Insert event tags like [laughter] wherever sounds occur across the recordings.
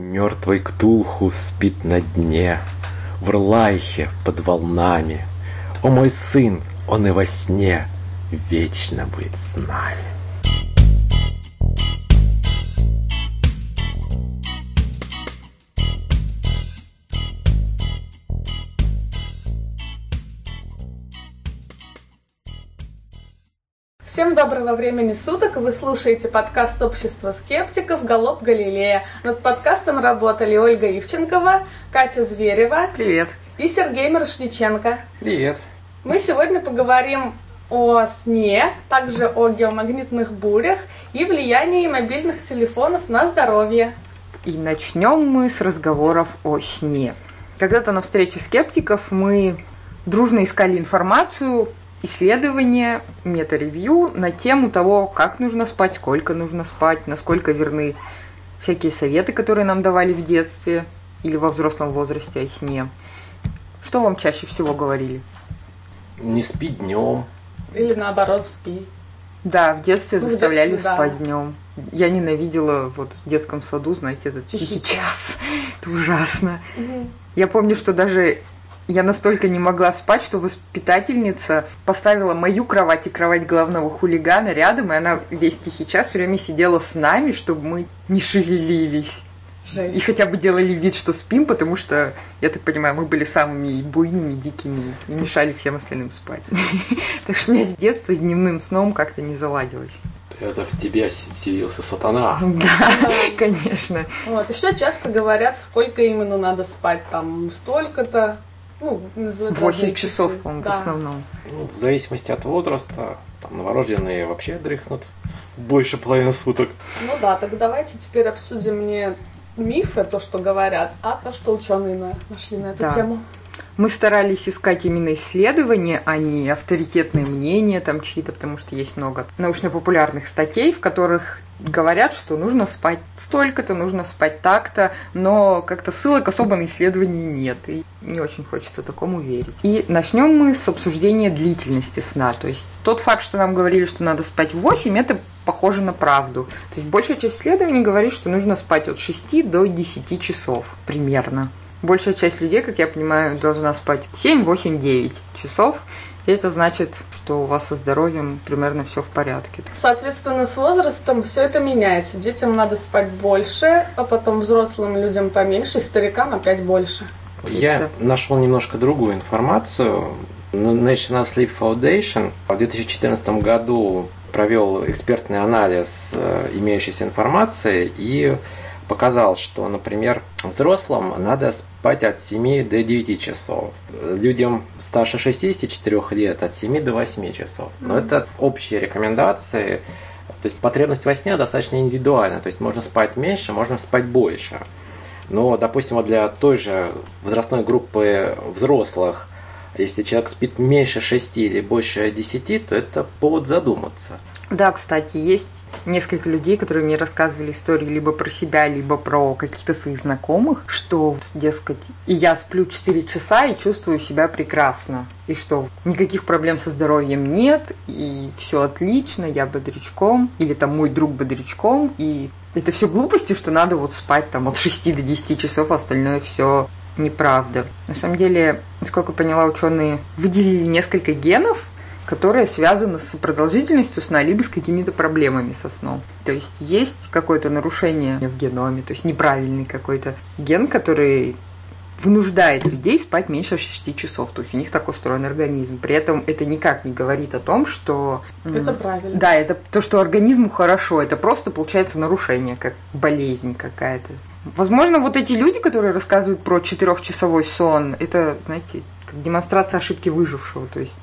Мертвый Ктулху спит на дне, В Рлайхе под волнами. О мой сын, он и во сне Вечно будет с нами. Всем доброго времени суток! Вы слушаете подкаст общества скептиков «Голоб Галилея». Над подкастом работали Ольга Ивченкова, Катя Зверева Привет. и Сергей Мирошниченко. Привет. Мы сегодня поговорим о сне, также о геомагнитных бурях и влиянии мобильных телефонов на здоровье. И начнем мы с разговоров о сне. Когда-то на встрече скептиков мы дружно искали информацию, исследования, мета-ревью на тему того, как нужно спать, сколько нужно спать, насколько верны всякие советы, которые нам давали в детстве или во взрослом возрасте о сне. Что вам чаще всего говорили? Не спи днем. Или наоборот, спи. Да, в детстве Ну, в заставляли детстве, да. спать днем. Я ненавидела вот в детском саду, знаете, этот Тихий час. [laughs] Это ужасно. Я помню, что даже я настолько не могла спать, что воспитательница поставила мою кровать и кровать главного хулигана рядом, и она весь тихий час все время сидела с нами, чтобы мы не шевелились. Жесть. И хотя бы делали вид, что спим, потому что, я так понимаю, мы были самыми буйными, дикими и мешали всем остальным спать. [laughs] Так что у меня с детства с дневным сном как-то не заладилось. Это в тебя вселился сатана. [laughs] Да, [laughs] конечно. Вот. Еще часто говорят, сколько именно надо спать. Там столько-то. Ну, называют разные 8 часов, часы. по-моему, в Да. основном. Ну, в зависимости от возраста, там новорожденные вообще дрыхнут больше половины суток. Ну да, так давайте теперь обсудим не мифы, то, что говорят, а то, что ученые на- нашли на эту Да. тему. Мы старались искать именно исследования, а не авторитетные мнения там чьи-то, потому что есть много научно-популярных статей, в которых говорят, что нужно спать столько-то, нужно спать так-то, но как-то ссылок особо на исследования нет, и не очень хочется такому верить. И начнем мы с обсуждения длительности сна. То есть тот факт, что нам говорили, что надо спать 8, это похоже на правду. То есть большая часть исследований говорит, что нужно спать от 6 до 10 часов примерно. Большая часть людей, как я понимаю, должна спать 7, 8, 9 часов. И это значит, что у вас со здоровьем примерно все в порядке. Соответственно, с возрастом все это меняется. Детям надо спать больше, а потом взрослым людям поменьше, старикам опять больше. Я нашел немножко другую информацию. National Sleep Foundation в 2014 году провел экспертный анализ э, имеющейся информации и показал, что, например, взрослым надо спать от 7 до 9 часов. Людям старше 64 лет от 7 до 8 часов. Но это общие рекомендации. То есть потребность во сне достаточно индивидуальна. То есть можно спать меньше, можно спать больше. Но, допустим, вот для той же возрастной группы взрослых, если человек спит меньше 6 или больше 10, то это повод задуматься. Да, кстати, есть несколько людей, которые мне рассказывали истории либо про себя, либо про каких-то своих знакомых, что, дескать, и я сплю 4 часа и чувствую себя прекрасно. И что никаких проблем со здоровьем нет, и все отлично, я бодрячком, или там мой друг бодрячком, и это все глупости, что надо вот спать там от 6 до 10 часов, а остальное все неправда. На самом деле, насколько поняла, ученые выделили несколько генов, которые связаны с продолжительностью сна, либо с какими-то проблемами со сном. То есть есть какое-то нарушение в геноме, то есть неправильный какой-то ген, который вынуждает людей спать меньше 6 часов. То есть у них так устроен организм. При этом это никак не говорит о том, что... Это правильно. Да, это то, что организму хорошо. Это просто получается нарушение, как болезнь какая-то. Возможно, вот эти люди, которые рассказывают про четырехчасовой сон, это, знаете, как демонстрация ошибки выжившего. То есть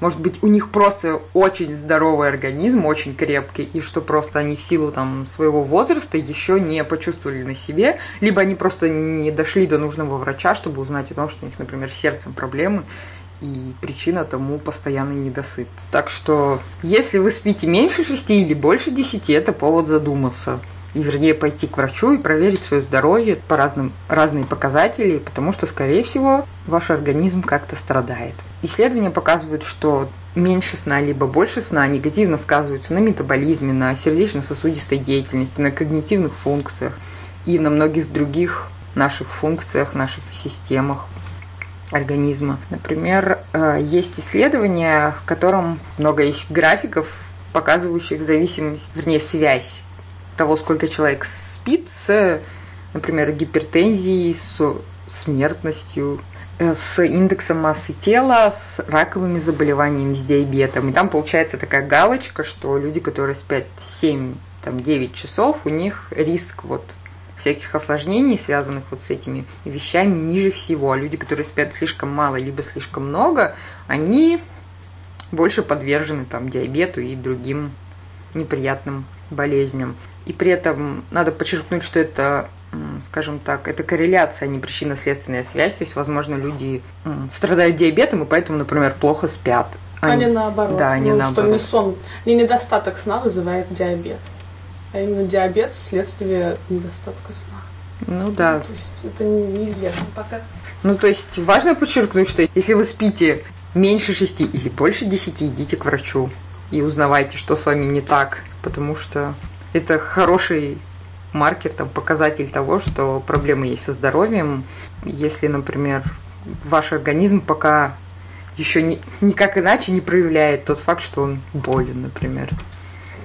может быть, у них просто очень здоровый организм, очень крепкий, и что просто они в силу там своего возраста еще не почувствовали на себе, либо они просто не дошли до нужного врача, чтобы узнать о том, что у них, например, с сердцем проблемы, и причина тому постоянный недосып. Так что, если вы спите меньше шести или больше десяти, это повод задуматься. И вернее пойти к врачу и проверить свое здоровье по разным разные показатели, потому что, скорее всего, ваш организм как-то страдает. Исследования показывают, что меньше сна либо больше сна негативно сказываются на метаболизме, на сердечно-сосудистой деятельности, на когнитивных функциях. и на многих других наших функциях, наших системах организма. Например, э, есть исследования, в котором много есть графиков, показывающих зависимость, вернее, связь того, сколько человек спит с, например, гипертензией, с смертностью, э, с индексом массы тела, с раковыми заболеваниями, с диабетом. И там получается такая галочка, что люди, которые спят 7 там, 9 часов, у них риск вот всяких осложнений, связанных вот с этими вещами, ниже всего. А люди, которые спят слишком мало, либо слишком много, они больше подвержены там диабету и другим неприятным болезням. И при этом надо подчеркнуть, что это скажем так, это корреляция, а не причинно-следственная связь. То есть, возможно, люди страдают диабетом и поэтому, например, плохо спят. Они, а не наоборот. Да, они ну, наоборот. Что не сон, не недостаток сна вызывает диабет а именно диабет следствие недостатка сна. Ну да. Ну, то есть это неизвестно пока. Ну, то есть важно подчеркнуть, что если вы спите меньше шести или больше десяти, идите к врачу и узнавайте, что с вами не так, потому что это хороший маркер, там, показатель того, что проблемы есть со здоровьем. Если, например, ваш организм пока еще ни, никак иначе не проявляет тот факт, что он болен, например.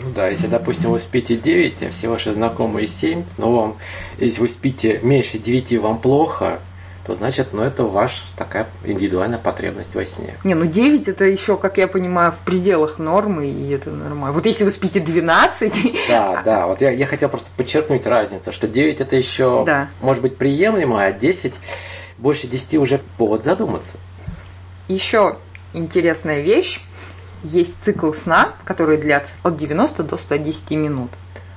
Ну да, если, допустим, вы спите 9, а все ваши знакомые 7, но вам, если вы спите меньше 9, вам плохо, то значит, ну это ваша такая индивидуальная потребность во сне. Не, ну 9 это еще, как я понимаю, в пределах нормы, и это нормально. Вот если вы спите 12... [laughs] Да, да, вот я, я хотел просто подчеркнуть разницу, что 9 это еще да. может быть приемлемо, а 10, больше 10 уже повод задуматься. Еще интересная вещь есть цикл сна, который длится от 90 до 110 минут.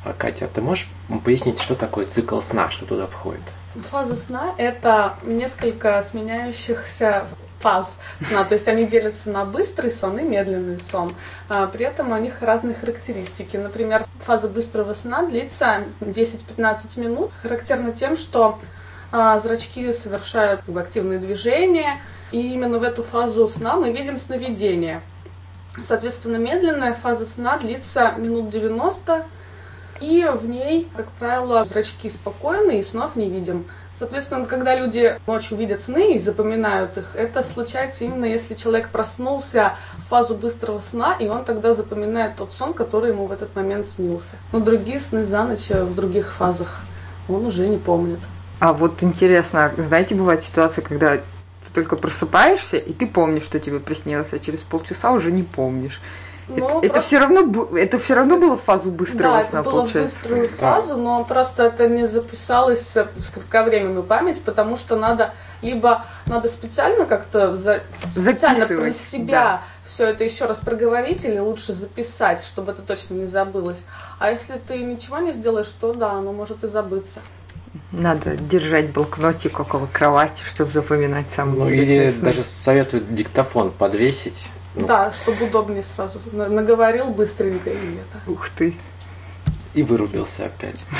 А, Катя, ты можешь пояснить, что такое цикл сна, что туда входит? Фаза сна – это несколько сменяющихся фаз сна, то есть они делятся на быстрый сон и медленный сон. А, при этом у них разные характеристики. Например, фаза быстрого сна длится 10-15 минут. Характерно тем, что а, зрачки совершают активные движения, и именно в эту фазу сна мы видим сновидение – Соответственно, медленная фаза сна длится минут 90, и в ней, как правило, зрачки спокойны и снов не видим. Соответственно, когда люди ночью видят сны и запоминают их, это случается именно если человек проснулся в фазу быстрого сна, и он тогда запоминает тот сон, который ему в этот момент снился. Но другие сны за ночь в других фазах он уже не помнит. А вот интересно, знаете, бывает ситуация, когда ты только просыпаешься, и ты помнишь, что тебе приснилось, а через полчаса уже не помнишь. Ну, это, просто... это все равно это все равно было в фазу быстрого да, сна, это было получается. в быструю фазу, но просто это не записалось в кратковременную память, потому что надо либо надо специально как-то за, специально про себя да. все это еще раз проговорить или лучше записать, чтобы это точно не забылось. А если ты ничего не сделаешь, то да, оно может и забыться. Надо держать блокнотик около кровати, чтобы запоминать самые ну, интересные или сны. даже советуют диктофон подвесить. Ну. Да, чтобы удобнее сразу. Наговорил быстренько и это. Ух ты. И вырубился опять. [laughs]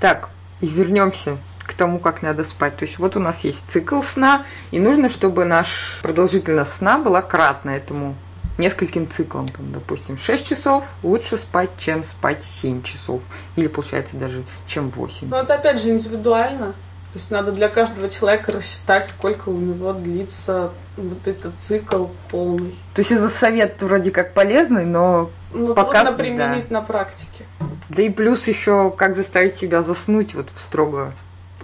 Так, и вернемся к тому, как надо спать. То есть вот у нас есть цикл сна, и нужно, чтобы наш продолжительность сна была кратна этому нескольким циклам, там, допустим, 6 часов лучше спать, чем спать 7 часов. Или, получается, даже чем 8. Ну, это опять же индивидуально. То есть надо для каждого человека рассчитать, сколько у него длится вот этот цикл полный. То есть это совет вроде как полезный, но ну, пока... трудно применить да. на практике. Да и плюс еще как заставить себя заснуть вот в строго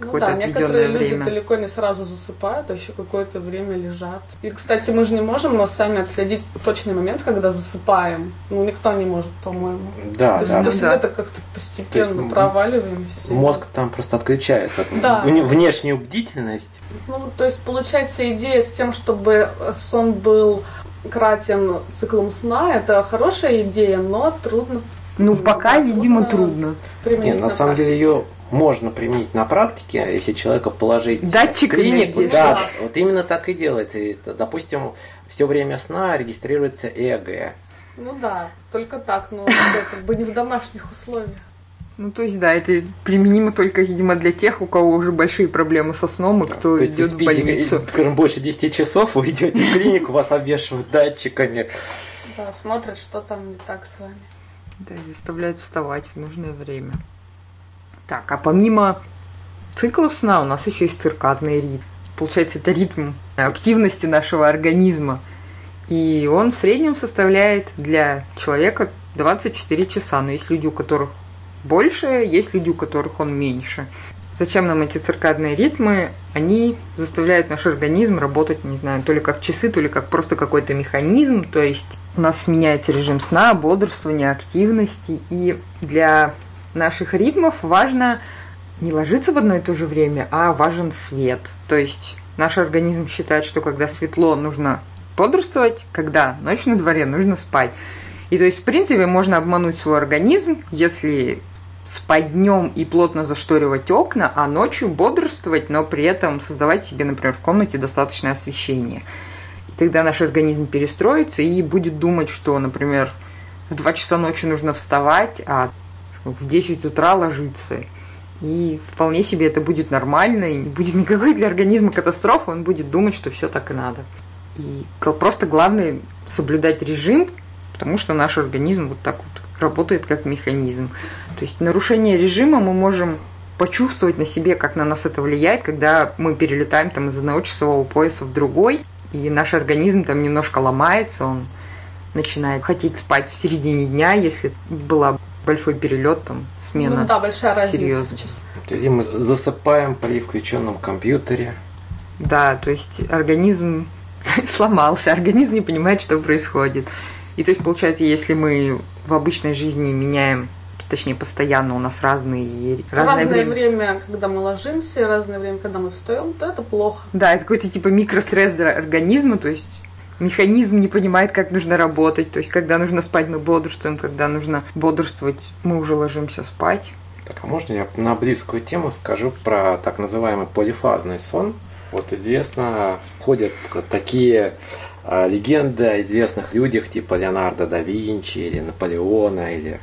ну да, некоторые время. люди далеко не сразу засыпают, а еще какое-то время лежат. И, кстати, мы же не можем но сами отследить точный момент, когда засыпаем. Ну, никто не может, по-моему. Да, То да. есть, всегда это как-то постепенно есть, проваливаемся. Мозг там просто отключает да. внешнюю бдительность. Ну, то есть, получается, идея с тем, чтобы сон был кратен циклом сна, это хорошая идея, но трудно ну, пока, видимо, трудно. Нет, на, на самом деле ее можно применить на практике, если человека положить Датчик в клинику. Да, вот именно так и делается. Это, допустим, все время сна регистрируется ЭГ. Ну да, только так, но как бы не в домашних условиях. Ну, то есть, да, это применимо только, видимо, для тех, у кого уже большие проблемы со сном и да, кто идет в больницу. [laughs] Скажем, больше 10 часов вы идете в клинику, вас обвешивают датчиками. Да, смотрят, что там не так с вами. Да, заставляют вставать в нужное время. Так, а помимо циклов сна у нас еще есть циркадный ритм. Получается, это ритм активности нашего организма. И он в среднем составляет для человека 24 часа. Но есть люди, у которых больше, есть люди, у которых он меньше. Зачем нам эти циркадные ритмы? Они заставляют наш организм работать, не знаю, то ли как часы, то ли как просто какой-то механизм. То есть у нас меняется режим сна, бодрствования, активности. И для наших ритмов важно не ложиться в одно и то же время, а важен свет. То есть наш организм считает, что когда светло, нужно бодрствовать, когда ночь на дворе, нужно спать. И то есть, в принципе, можно обмануть свой организм, если спать днем и плотно зашторивать окна, а ночью бодрствовать, но при этом создавать себе, например, в комнате достаточное освещение. И тогда наш организм перестроится и будет думать, что, например, в 2 часа ночи нужно вставать, а в 10 утра ложиться. И вполне себе это будет нормально, и не будет никакой для организма катастрофы, он будет думать, что все так и надо. И просто главное соблюдать режим, потому что наш организм вот так вот работает как механизм. То есть нарушение режима мы можем почувствовать на себе, как на нас это влияет, когда мы перелетаем там из одного часового пояса в другой, и наш организм там немножко ломается, он начинает хотеть спать в середине дня, если была большой перелет, там, смена. Ну да, большая разница. Серьезно. И мы засыпаем при включенном компьютере. Да, то есть организм [laughs] сломался, организм не понимает, что происходит. И то есть, получается, если мы в обычной жизни меняем точнее постоянно у нас разные разное, разное время. время, когда мы ложимся, разное время, когда мы встаем, то это плохо. Да, это какой-то типа микростресс для организма, то есть механизм не понимает, как нужно работать. То есть, когда нужно спать, мы бодрствуем, когда нужно бодрствовать, мы уже ложимся спать. Так, а можно я на близкую тему скажу про так называемый полифазный сон? Вот известно, ходят такие а, легенды о известных людях типа Леонардо да Винчи или Наполеона или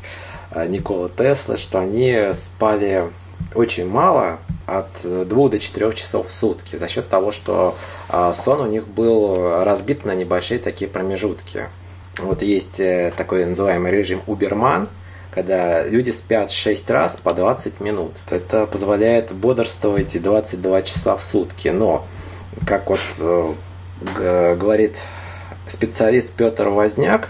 а, Никола Тесла, что они спали очень мало, от 2 до 4 часов в сутки, за счет того, что а, сон у них был разбит на небольшие такие промежутки. Вот есть э, такой называемый режим Уберман, когда люди спят 6 раз по 20 минут. Это позволяет бодрствовать 22 часа в сутки. Но, как вот э, говорит специалист Петр Возняк,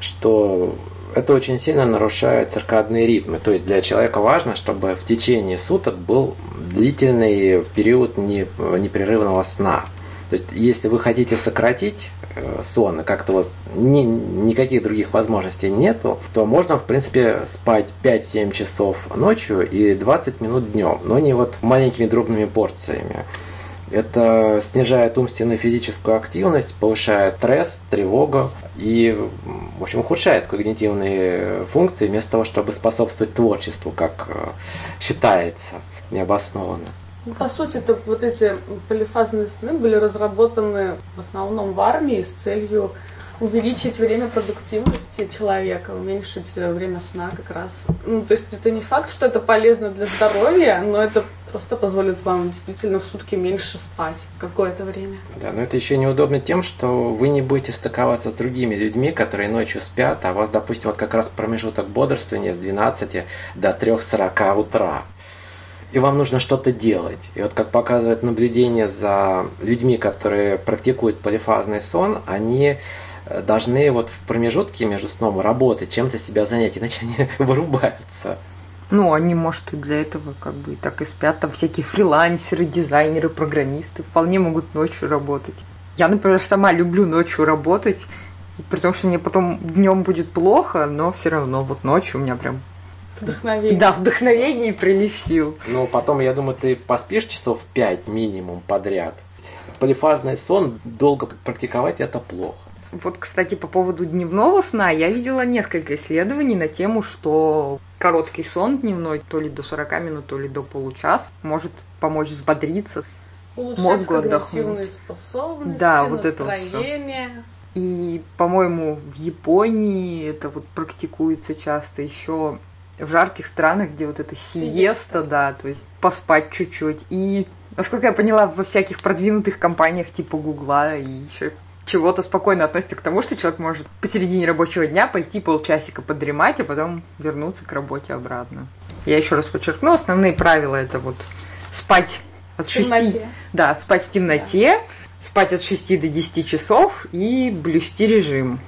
что это очень сильно нарушает циркадные ритмы. То есть для человека важно, чтобы в течение суток был длительный период непрерывного сна. То есть, если вы хотите сократить э, сон, и как-то у вас ни, никаких других возможностей нету, то можно, в принципе, спать 5-7 часов ночью и 20 минут днем, но не вот маленькими дробными порциями. Это снижает умственную и физическую активность, повышает стресс, тревогу и, в общем, ухудшает когнитивные функции вместо того, чтобы способствовать творчеству, как э, считается необоснованно. Ну, по сути, это вот эти полифазные сны были разработаны в основном в армии с целью увеличить время продуктивности человека, уменьшить время сна как раз. Ну, то есть это не факт, что это полезно для здоровья, но это просто позволит вам действительно в сутки меньше спать какое-то время. Да, но это еще неудобно тем, что вы не будете стыковаться с другими людьми, которые ночью спят, а у вас, допустим, вот как раз промежуток бодрствования с 12 до 3.40 утра и вам нужно что-то делать. И вот как показывает наблюдение за людьми, которые практикуют полифазный сон, они э, должны вот в промежутке между сном работать, чем-то себя занять, иначе они [laughs] вырубаются. Ну, они, может, и для этого как бы и так и спят. Там всякие фрилансеры, дизайнеры, программисты вполне могут ночью работать. Я, например, сама люблю ночью работать, при том, что мне потом днем будет плохо, но все равно вот ночью у меня прям Вдохновение. Да, вдохновение и прилив сил. Ну, потом, я думаю, ты поспишь часов 5 минимум подряд. Полифазный сон долго практиковать это плохо. Вот, кстати, по поводу дневного сна, я видела несколько исследований на тему, что короткий сон дневной, то ли до 40 минут, то ли до получаса, может помочь взбодриться, Улучшать мозгу отдохнуть. способности, да, вот это вот настроение. И, по-моему, в Японии это вот практикуется часто. Еще в жарких странах, где вот это сиеста, сиеста, да, то есть поспать чуть-чуть. И, насколько я поняла, во всяких продвинутых компаниях типа Гугла и еще чего-то спокойно относится к тому, что человек может посередине рабочего дня пойти полчасика подремать, а потом вернуться к работе обратно. Я еще раз подчеркну, основные правила это вот спать от В 6, темноте. да, спать в темноте, спать от 6 до 10 часов и блюсти режим.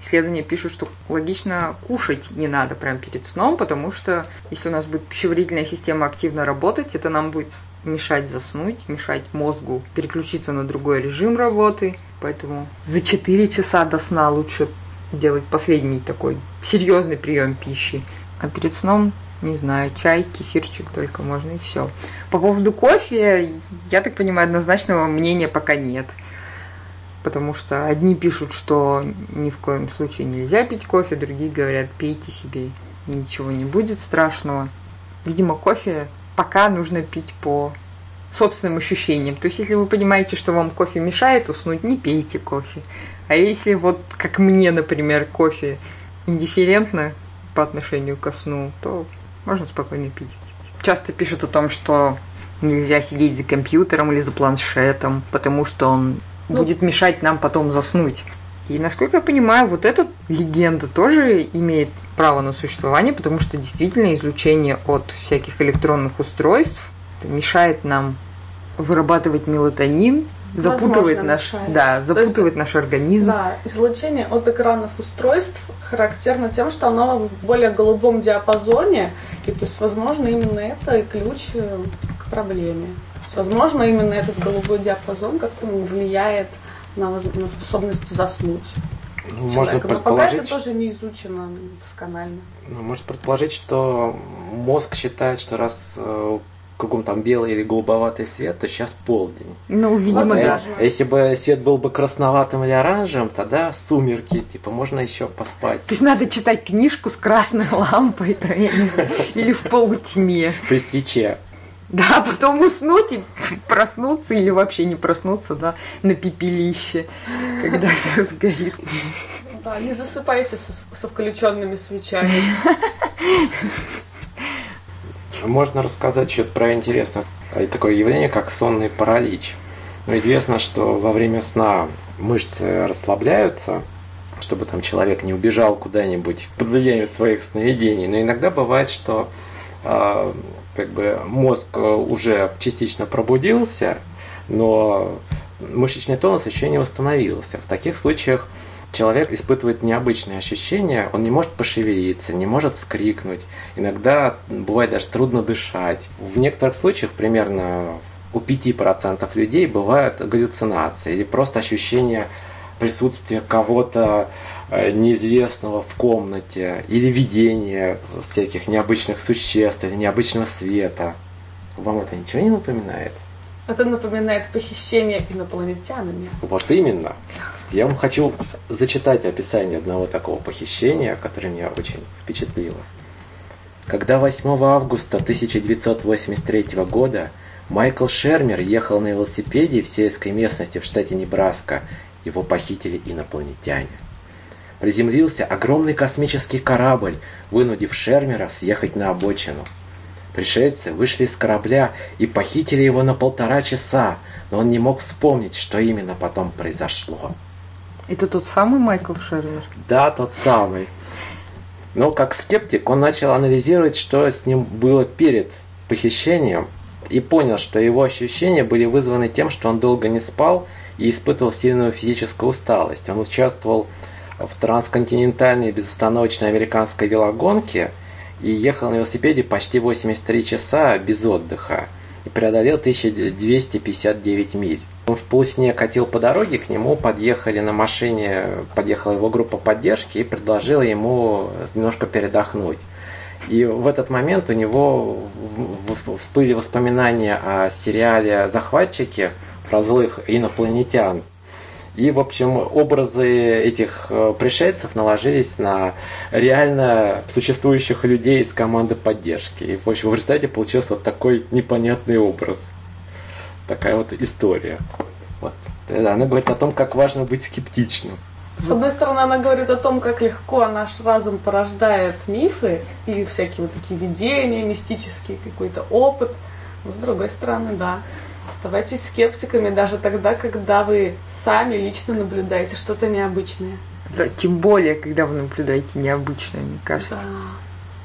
Исследования пишут, что логично кушать не надо прямо перед сном, потому что если у нас будет пищеварительная система активно работать, это нам будет мешать заснуть, мешать мозгу переключиться на другой режим работы. Поэтому за 4 часа до сна лучше делать последний такой серьезный прием пищи. А перед сном, не знаю, чай, кефирчик только можно и все. По поводу кофе, я так понимаю, однозначного мнения пока нет. Потому что одни пишут, что ни в коем случае нельзя пить кофе, другие говорят, пейте себе, ничего не будет страшного. Видимо, кофе пока нужно пить по собственным ощущениям. То есть, если вы понимаете, что вам кофе мешает уснуть, не пейте кофе. А если вот, как мне, например, кофе индифферентно по отношению ко сну, то можно спокойно пить. Часто пишут о том, что нельзя сидеть за компьютером или за планшетом, потому что он Ну. будет мешать нам потом заснуть. И насколько я понимаю, вот эта легенда тоже имеет право на существование, потому что действительно излучение от всяких электронных устройств мешает нам вырабатывать мелатонин, запутывает Возможно, наш, мешает. да, запутывает наш организм. Да, излучение от экранов устройств характерно тем, что оно в более голубом диапазоне, и то есть, возможно, именно это и ключ э, к проблеме. Есть, возможно, именно этот голубой диапазон как-то влияет на, на способность заснуть Ну, можно человека. Но пока это предположить, тоже не изучено досконально. ну, можно предположить, что мозг считает, что раз э, кругом там белый или голубоватый свет, то сейчас полдень. Ну, видимо, да. А Если бы свет был бы красноватым или оранжевым, тогда сумерки, типа, можно еще поспать. То есть надо читать книжку с красной лампой, там, я не знаю, или в полутьме. При свече. Да, а потом уснуть и проснуться или вообще не проснуться, да, на пепелище, когда [laughs] все сгорит. Да, не засыпайте со, со включенными свечами. [laughs] Можно рассказать что-то про интересное э, такое явление, как сонный паралич. Ну, известно, что во время сна мышцы расслабляются, чтобы там человек не убежал куда-нибудь под влиянием своих сновидений. Но иногда бывает, что э, как бы мозг э, уже частично пробудился, но мышечный тонус еще не восстановился. В таких случаях человек испытывает необычные ощущения, он не может пошевелиться, не может скрикнуть, иногда бывает даже трудно дышать. В некоторых случаях, примерно у 5% людей бывают галлюцинации или просто ощущение присутствия кого-то э, неизвестного в комнате или видение всяких необычных существ или необычного света. Вам это ничего не напоминает? Это напоминает похищение инопланетянами. Вот именно. Я вам хочу зачитать описание одного такого похищения, которое меня очень впечатлило. Когда 8 августа 1983 года Майкл Шермер ехал на велосипеде в сельской местности в штате Небраска, его похитили инопланетяне. Приземлился огромный космический корабль, вынудив Шермера съехать на обочину. Пришельцы вышли из корабля и похитили его на полтора часа, но он не мог вспомнить, что именно потом произошло. Это тот самый Майкл Шервер? Да, тот самый. Но как скептик он начал анализировать, что с ним было перед похищением, и понял, что его ощущения были вызваны тем, что он долго не спал и испытывал сильную физическую усталость. Он участвовал в трансконтинентальной безостановочной американской велогонке и ехал на велосипеде почти 83 часа без отдыха и преодолел 1259 миль. Он в полусне катил по дороге, к нему подъехали на машине, подъехала его группа поддержки и предложила ему немножко передохнуть. И в этот момент у него всплыли воспоминания о сериале «Захватчики» про злых инопланетян. И, в общем, образы этих э, пришельцев наложились на реально существующих людей из команды поддержки. И, в общем, в результате получился вот такой непонятный образ. Такая вот история. Вот. Она говорит о том, как важно быть скептичным. С одной стороны, она говорит о том, как легко наш разум порождает мифы и всякие вот такие видения, мистический какой-то опыт. Но с другой стороны, да, оставайтесь скептиками даже тогда, когда вы сами лично наблюдаете что-то необычное. Да, тем более, когда вы наблюдаете необычное, мне кажется.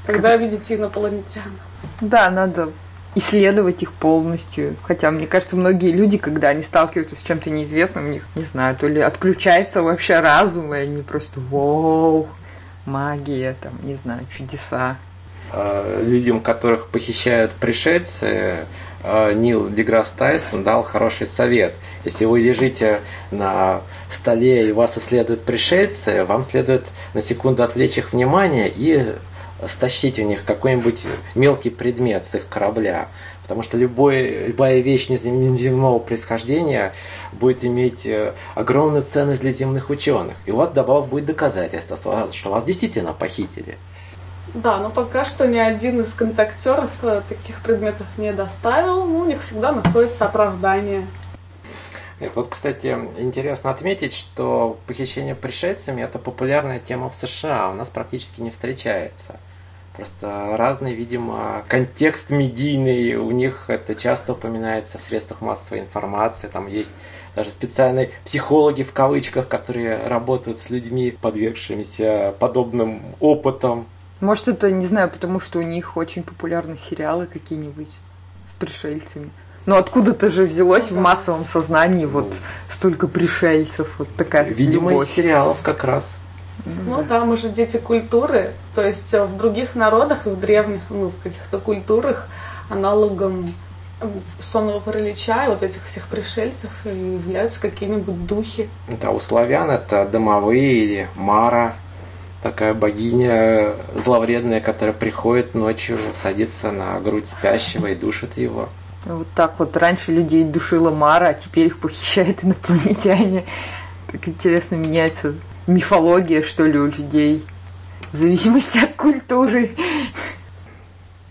Да. когда видите инопланетян. Да, надо исследовать их полностью. Хотя, мне кажется, многие люди, когда они сталкиваются с чем-то неизвестным, у них, не знаю, то ли отключается вообще разум, и они просто «Воу!» магия, там, не знаю, чудеса. А, людям, которых похищают пришельцы, а, Нил Деграсс Тайсон дал хороший совет. Если вы лежите на столе и вас исследуют пришельцы, вам следует на секунду отвлечь их внимание и стащить у них какой-нибудь мелкий предмет с их корабля. Потому что любой, любая вещь неземного происхождения будет иметь э, огромную ценность для земных ученых. И у вас добавок будет доказательство, что вас действительно похитили. Да, но пока что ни один из контактеров э, таких предметов не доставил, но у них всегда находится оправдание. Вот, кстати, интересно отметить, что похищение пришельцами – это популярная тема в США, у нас практически не встречается. Просто разный, видимо, контекст медийный у них это часто упоминается в средствах массовой информации. Там есть даже специальные психологи в кавычках, которые работают с людьми, подвергшимися подобным опытом. Может, это, не знаю, потому что у них очень популярны сериалы какие-нибудь с пришельцами. Ну, откуда-то же взялось в массовом сознании вот ну. столько пришельцев, вот такая Видимо, любовь. из сериалов как раз. Ну да. да, мы же дети культуры, то есть э, в других народах и в древних, ну, в каких-то культурах аналогом сонного паралича и вот этих всех пришельцев являются какие-нибудь духи. Да, у славян это домовые или Мара, такая богиня зловредная, которая приходит ночью, садится на грудь спящего и душит его. Вот так вот раньше людей душила Мара, а теперь их похищают инопланетяне. Так интересно меняется мифология, что ли, у людей. В зависимости от культуры.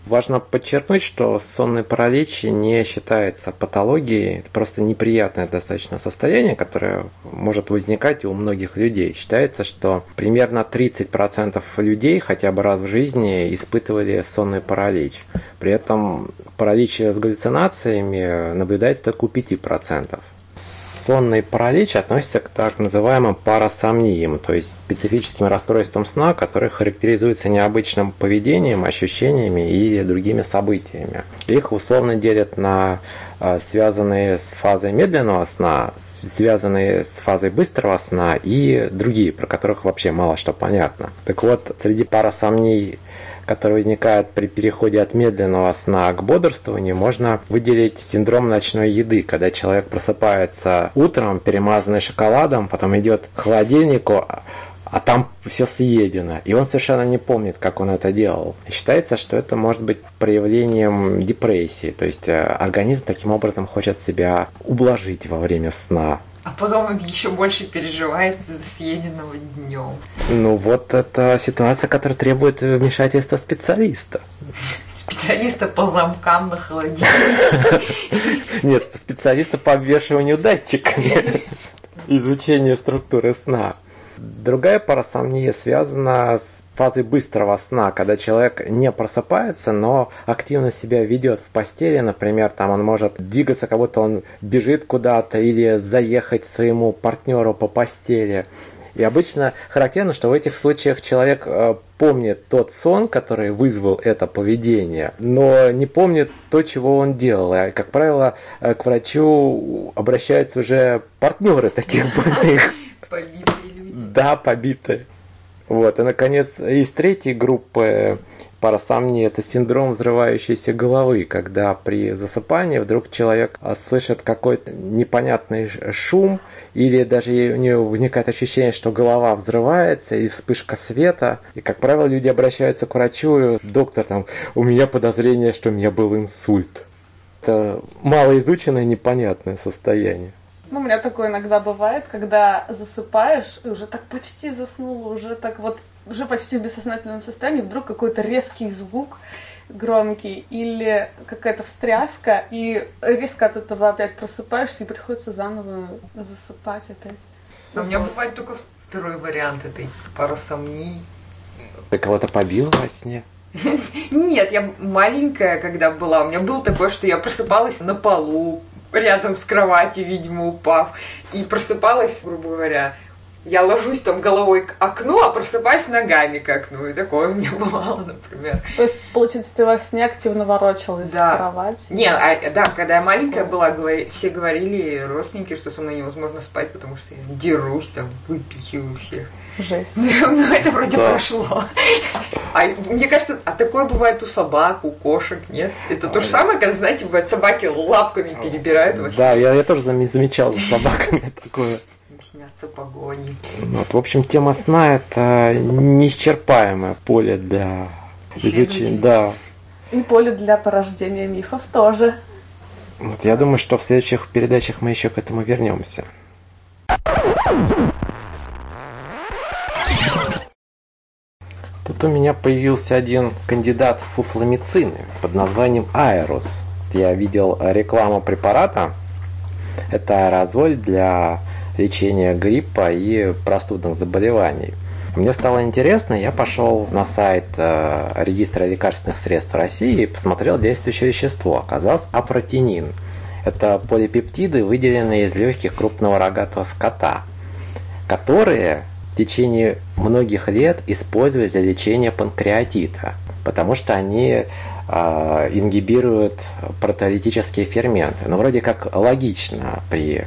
Важно подчеркнуть, что сонный паралич не считается патологией, это просто неприятное достаточно состояние, которое может возникать у многих людей. Считается, что примерно 30% людей хотя бы раз в жизни испытывали сонный паралич. При этом паралич с галлюцинациями наблюдается только у 5% сонный паралич относится к так называемым парасомниям, то есть специфическим расстройствам сна, которые характеризуются необычным поведением, ощущениями и другими событиями. Их условно делят на а, связанные с фазой медленного сна, связанные с фазой быстрого сна и другие, про которых вообще мало что понятно. Так вот, среди парасомний которые возникают при переходе от медленного сна к бодрствованию, можно выделить синдром ночной еды, когда человек просыпается утром, перемазанный шоколадом, потом идет к холодильнику, а там все съедено, и он совершенно не помнит, как он это делал. Считается, что это может быть проявлением депрессии, то есть э, организм таким образом хочет себя ублажить во время сна. А потом он еще больше переживает за съеденного днем. Ну вот это ситуация, которая требует вмешательства специалиста. Специалиста по замкам на холодильнике. Нет, специалиста по обвешиванию датчиками. [laughs] Изучение структуры сна. Другая парасомния связана с фазой быстрого сна, когда человек не просыпается, но активно себя ведет в постели, например, там он может двигаться, как будто он бежит куда-то или заехать своему партнеру по постели. И обычно характерно, что в этих случаях человек э, помнит тот сон, который вызвал это поведение, но не помнит то, чего он делал. И, как правило, э, к врачу обращаются уже партнеры таких больных. Да, побитые. Вот, и, наконец, из третьей группы парасомнии это синдром взрывающейся головы, когда при засыпании вдруг человек слышит какой-то непонятный шум, или даже у него возникает ощущение, что голова взрывается, и вспышка света. И, как правило, люди обращаются к врачу, и доктор, там, у меня подозрение, что у меня был инсульт. Это малоизученное непонятное состояние. Ну, у меня такое иногда бывает, когда засыпаешь, и уже так почти заснул, уже так вот, уже почти в бессознательном состоянии, вдруг какой-то резкий звук громкий или какая-то встряска, и резко от этого опять просыпаешься, и приходится заново засыпать опять. А у меня бывает только второй вариант этой парасомнии. Ты кого-то побил во сне? [laughs] Нет, я маленькая, когда была. У меня было такое, что я просыпалась на полу, рядом с кроватью, видимо, упав. И просыпалась, грубо говоря, я ложусь там головой к окну, а просыпаюсь ногами к окну. И такое у меня [laughs] бывало, например. То есть, получается, ты во сне активно ворочалась Да. в кровати? Не, а, да, когда я маленькая была, говори- все говорили, родственники, что со мной невозможно спать, потому что я дерусь, там, выпихиваю всех. Жесть. [laughs] Ну, это вроде Да. прошло. А мне кажется, а такое бывает у собак, у кошек, нет? Это то же самое, когда, знаете, бывает, собаки лапками перебирают во сне. Да, я, я тоже заме- замечал за собаками [laughs] такое. Снятся погони. Вот, в общем, тема сна – это неисчерпаемое поле для изучения. Да. И поле для порождения мифов тоже. Вот я думаю, что в следующих передачах мы еще к этому вернемся. У меня появился один кандидат в фуфломицины под названием Аэрос. Я видел рекламу препарата. Это аэрозоль для лечения гриппа и простудных заболеваний. Мне стало интересно, я пошел на сайт э, регистра лекарственных средств России и посмотрел действующее вещество. Оказалось апротинин. Это полипептиды, выделенные из легких крупного рогатого скота, которые в течение многих лет использовались для лечения панкреатита, потому что они э, ингибируют протеолитические ферменты. Но вроде как логично при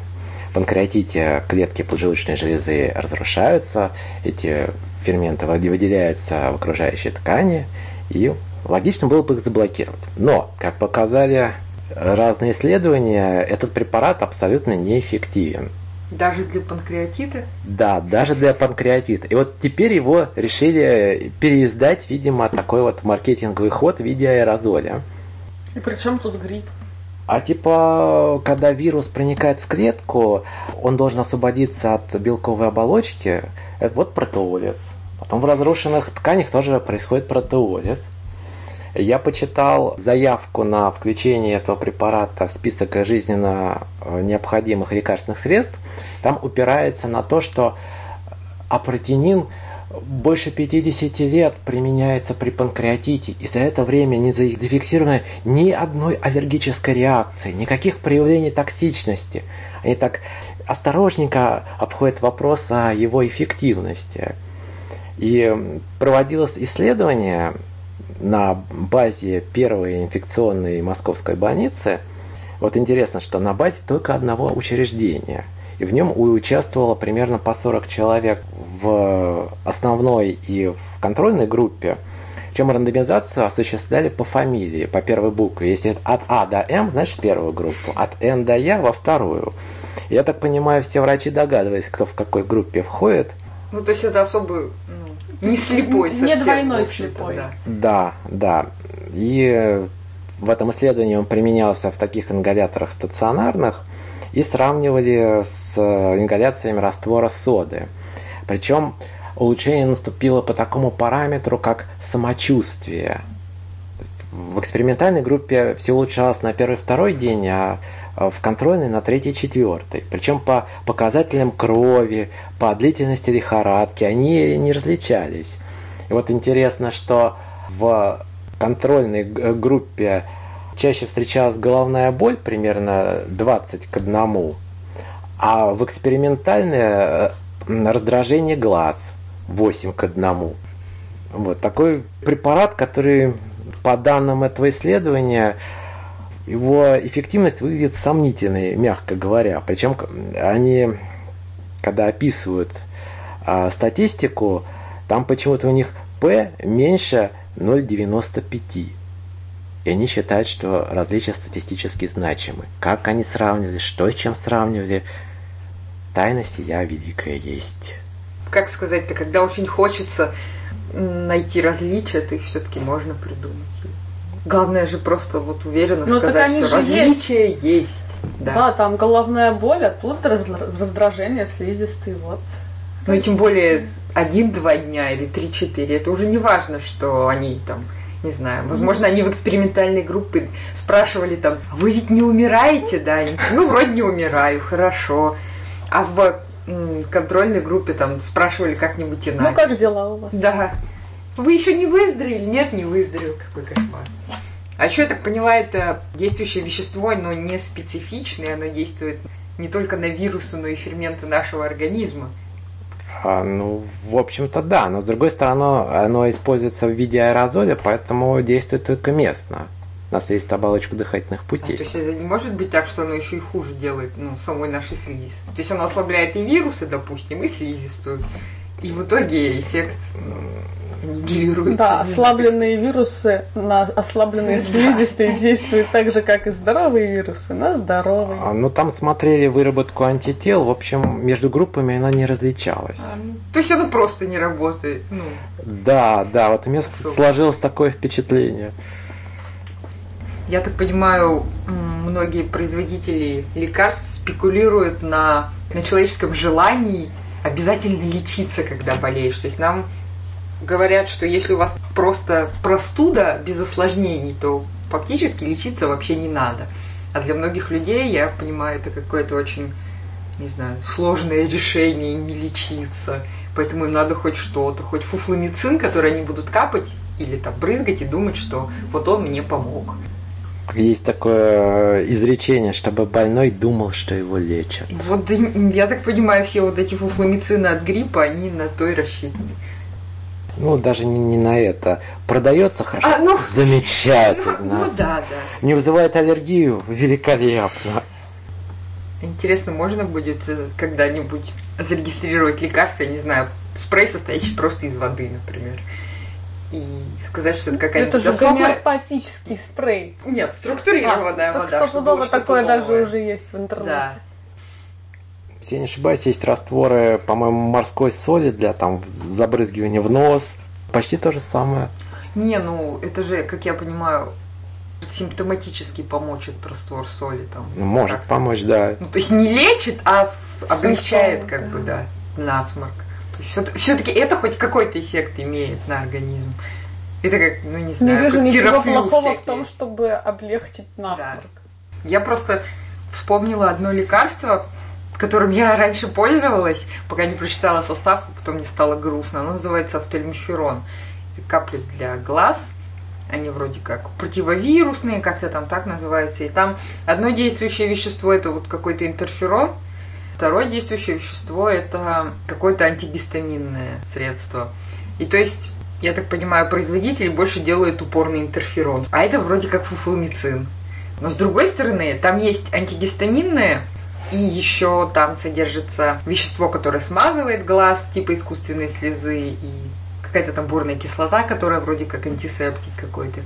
панкреатите клетки поджелудочной железы разрушаются, эти ферменты выделяются в окружающей ткани, и логично было бы их заблокировать. Но, как показали разные исследования, этот препарат абсолютно неэффективен. Даже для панкреатита? Да, даже для панкреатита. И вот теперь его решили переиздать, видимо, такой вот маркетинговый ход в виде аэрозоля. И при чем тут грипп? А типа, когда вирус проникает в клетку, он должен освободиться от белковой оболочки. Это вот протеолиз. Потом в разрушенных тканях тоже происходит протеолиз. Я почитал заявку на включение этого препарата в список жизненно э, необходимых лекарственных средств. Там упирается на то, что апротинин больше 50 лет применяется при панкреатите, и за это время не зафиксировано ни одной аллергической реакции, никаких проявлений токсичности. Они так осторожненько обходят вопрос о его эффективности. И проводилось исследование на базе первой инфекционной московской больницы. Вот интересно, что на базе только одного учреждения. И в нем участвовало примерно по 40 человек в основной и в контрольной группе. Причем рандомизацию осуществляли по фамилии, по первой букве. Если от А до М, значит первую группу, от Н до Я во вторую. Я так понимаю, все врачи догадывались, кто в какой группе входит. Ну, то есть это особо ну, не слепой Не совсем. двойной в общем-то, слепой. Да. Да, да. И в этом исследовании он применялся в таких ингаляторах стационарных и сравнивали с ингаляциями раствора соды. Причем улучшение наступило по такому параметру, как самочувствие. В экспериментальной группе все улучшалось на первый-второй день, а в контрольной на третий-четвертый. Причем по показателям крови, по длительности лихорадки они не различались. И вот интересно, что в контрольной группе чаще встречалась головная боль, примерно 20 к 1, а в экспериментальной раздражение глаз 8 к 1. Вот такой препарат, который по данным этого исследования, его эффективность выглядит сомнительной, мягко говоря. Причем они, когда описывают а, статистику, там почему-то у них P меньше 0,95. И они считают, что различия статистически значимы. Как они сравнивали, что с чем сравнивали, тайна сия великая есть. Как сказать-то, когда очень хочется найти различия, то их все-таки можно придумать. Главное же просто вот уверенно Ну, так сказать, что различия есть. Да. Да, там головная боль, а тут раз- раздражение слизистой, вот. Ну и тем более один-два дня или три-четыре. Это уже не важно, что они там, не знаю, возможно, они в экспериментальной группе спрашивали там, «А вы ведь не умираете, да? Ну, вроде не умираю, хорошо. А в контрольной группе там спрашивали как-нибудь иначе. Ну, как дела у вас? Да. Вы еще не выздоровели? Нет, не выздоровел. Какой кошмар. А еще, я так поняла, это действующее вещество, но не специфичное, оно действует не только на вирусы, но и ферменты нашего организма. А, ну, в общем-то, да. Но, с другой стороны, оно используется в виде аэрозоля, поэтому действует только местно на слизистую оболочку дыхательных путей. А, то есть это не может быть так, что оно еще и хуже делает ну, самой нашей слизистой. То есть оно ослабляет и вирусы, допустим, и слизистую. И в итоге эффект аннигилируется. Да, ослабленные вирусы на ослабленные слизистые действуют так же, как и здоровые вирусы на здоровые. А, ну, там смотрели выработку антител, в общем, между группами она не различалась. А, ну, то есть оно просто не работает. Ну. Да, да, вот у меня сложилось такое впечатление. Я так понимаю, многие производители лекарств спекулируют на, на человеческом желании обязательно лечиться, когда болеешь. То есть нам говорят, что если у вас просто простуда без осложнений, то фактически лечиться вообще не надо. А для многих людей, я понимаю, это какое-то очень, не знаю, сложное решение не лечиться. Поэтому им надо хоть что-то, хоть фуфломицин, который они будут капать или там брызгать и думать, что вот он мне помог. Есть такое изречение, чтобы больной думал, что его лечат. Вот я так понимаю, все вот эти фуфломицины от гриппа, они на то и рассчитаны. Ну, даже не, не на это. Продается хорошо. А, ну, Замечательно. Ну, ну да, да. Не вызывает аллергию. Великолепно. Интересно, можно будет э, когда-нибудь зарегистрировать лекарство, я не знаю, спрей, состоящий просто из воды, например. И сказать, что это какая-нибудь Это же особая... гомеопатический спрей. Нет, структурированная а, вода. Так что такое даже уже есть в интернете. Да. Если я не ошибаюсь, есть растворы, по-моему, морской соли для там забрызгивания в нос. Почти то же самое. Не, ну это же, как я понимаю, симптоматически помочь этот раствор соли там. Ну, может помочь, да. Ну, то есть не лечит, а облегчает, как бы, да, насморк. Все-таки это хоть какой-то эффект имеет на организм. Это как, ну не знаю, не вижу ничего плохого всякие. в том, чтобы облегчить насморк. Да. Я просто вспомнила одно лекарство, которым я раньше пользовалась, пока не прочитала состав, потом мне стало грустно. Оно называется автельмиферон. Это капли для глаз. Они вроде как противовирусные, как-то там так называются. И там одно действующее вещество это вот какой-то интерферон, второе действующее вещество это какое-то антигистаминное средство. И то есть я так понимаю, производители больше делают упорный интерферон. А это вроде как фуфломицин. Но с другой стороны, там есть антигистаминное и еще там содержится вещество, которое смазывает глаз, типа искусственной слезы, и какая-то там бурная кислота, которая вроде как антисептик какой-то.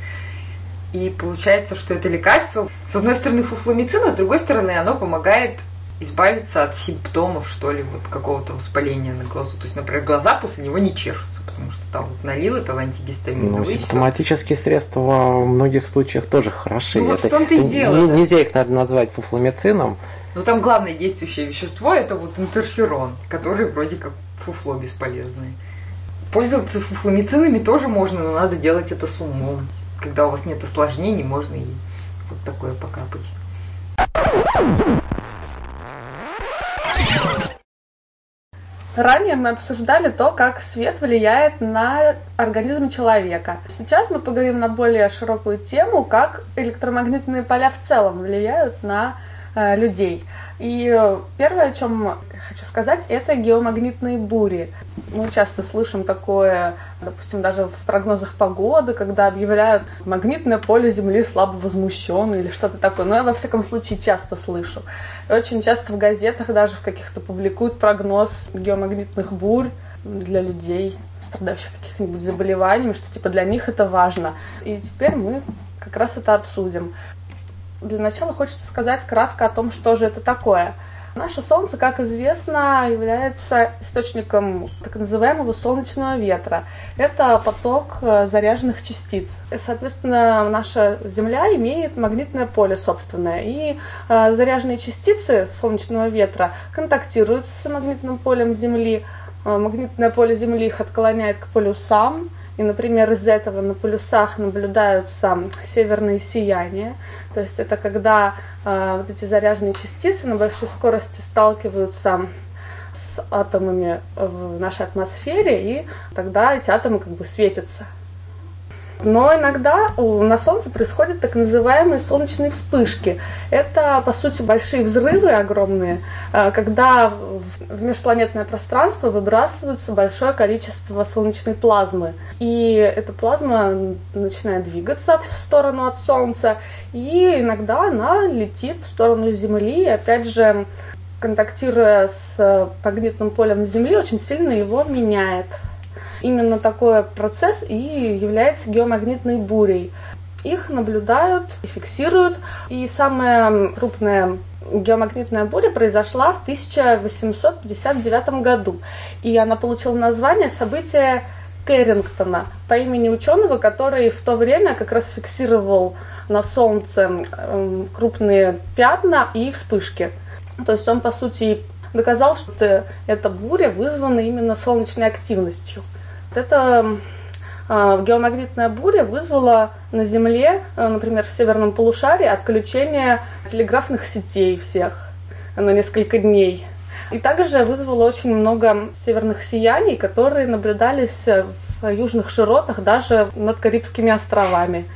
И получается, что это лекарство, с одной стороны, фуфломицин, а с другой стороны, оно помогает избавиться от симптомов, что ли, вот какого-то воспаления на глазу. То есть, например, глаза после него не чешутся, потому что там вот налил этого антигистамина. Ну, симптоматические средства в многих случаях тоже хороши. Ну, вот это, в том-то и дело. Не, да. Нельзя их надо назвать фуфломицином. Ну, там главное действующее вещество – это вот интерферон, который вроде как фуфло бесполезное. Пользоваться фуфломицинами тоже можно, но надо делать это с умом. Когда у вас нет осложнений, можно и вот такое покапать. Ранее мы обсуждали то, как свет влияет на организм человека. Сейчас мы поговорим на более широкую тему, как электромагнитные поля в целом влияют на э, людей. И первое, о чем хочу сказать, это геомагнитные бури. Мы часто слышим такое, допустим, даже в прогнозах погоды, когда объявляют магнитное поле Земли слабо возмущено или что-то такое. Но я, во всяком случае, часто слышу. И очень часто в газетах даже в каких-то публикуют прогноз геомагнитных бурь для людей, страдающих каких-нибудь заболеваниями, что типа для них это важно. И теперь мы как раз это обсудим. Для начала хочется сказать кратко о том, что же это такое. Наше Солнце, как известно, является источником так называемого солнечного ветра. Это поток э, заряженных частиц. И, соответственно, наша Земля имеет магнитное поле собственное. И э, заряженные частицы солнечного ветра контактируют с магнитным полем Земли. Э, магнитное поле Земли их отклоняет к полюсам, и, например, из этого на полюсах наблюдаются северные сияния. То есть это когда э, вот эти заряженные частицы на большой скорости сталкиваются с атомами в нашей атмосфере, и тогда эти атомы как бы светятся. Но иногда на Солнце происходят так называемые солнечные вспышки. Это, по сути, большие взрывы огромные, э, когда в межпланетное пространство выбрасывается большое количество солнечной плазмы. И эта плазма начинает двигаться в сторону от Солнца, и иногда она летит в сторону Земли. И опять же, контактируя с магнитным полем Земли, очень сильно его меняет. Именно такой процесс и является геомагнитной бурей. Их наблюдают и фиксируют. И самая крупная геомагнитная буря произошла в 1859 году. И она получила название события Кэррингтона по имени ученого, который в то время как раз фиксировал на Солнце эм, крупные пятна и вспышки. То есть он, по сути, доказал, что эта буря вызвана именно солнечной активностью. Эта э, геомагнитная буря вызвала на Земле, э, например, в северном полушарии, отключение телеграфных сетей всех на несколько дней. И также вызвало очень много северных сияний, которые наблюдались в южных широтах, даже над Карибскими островами.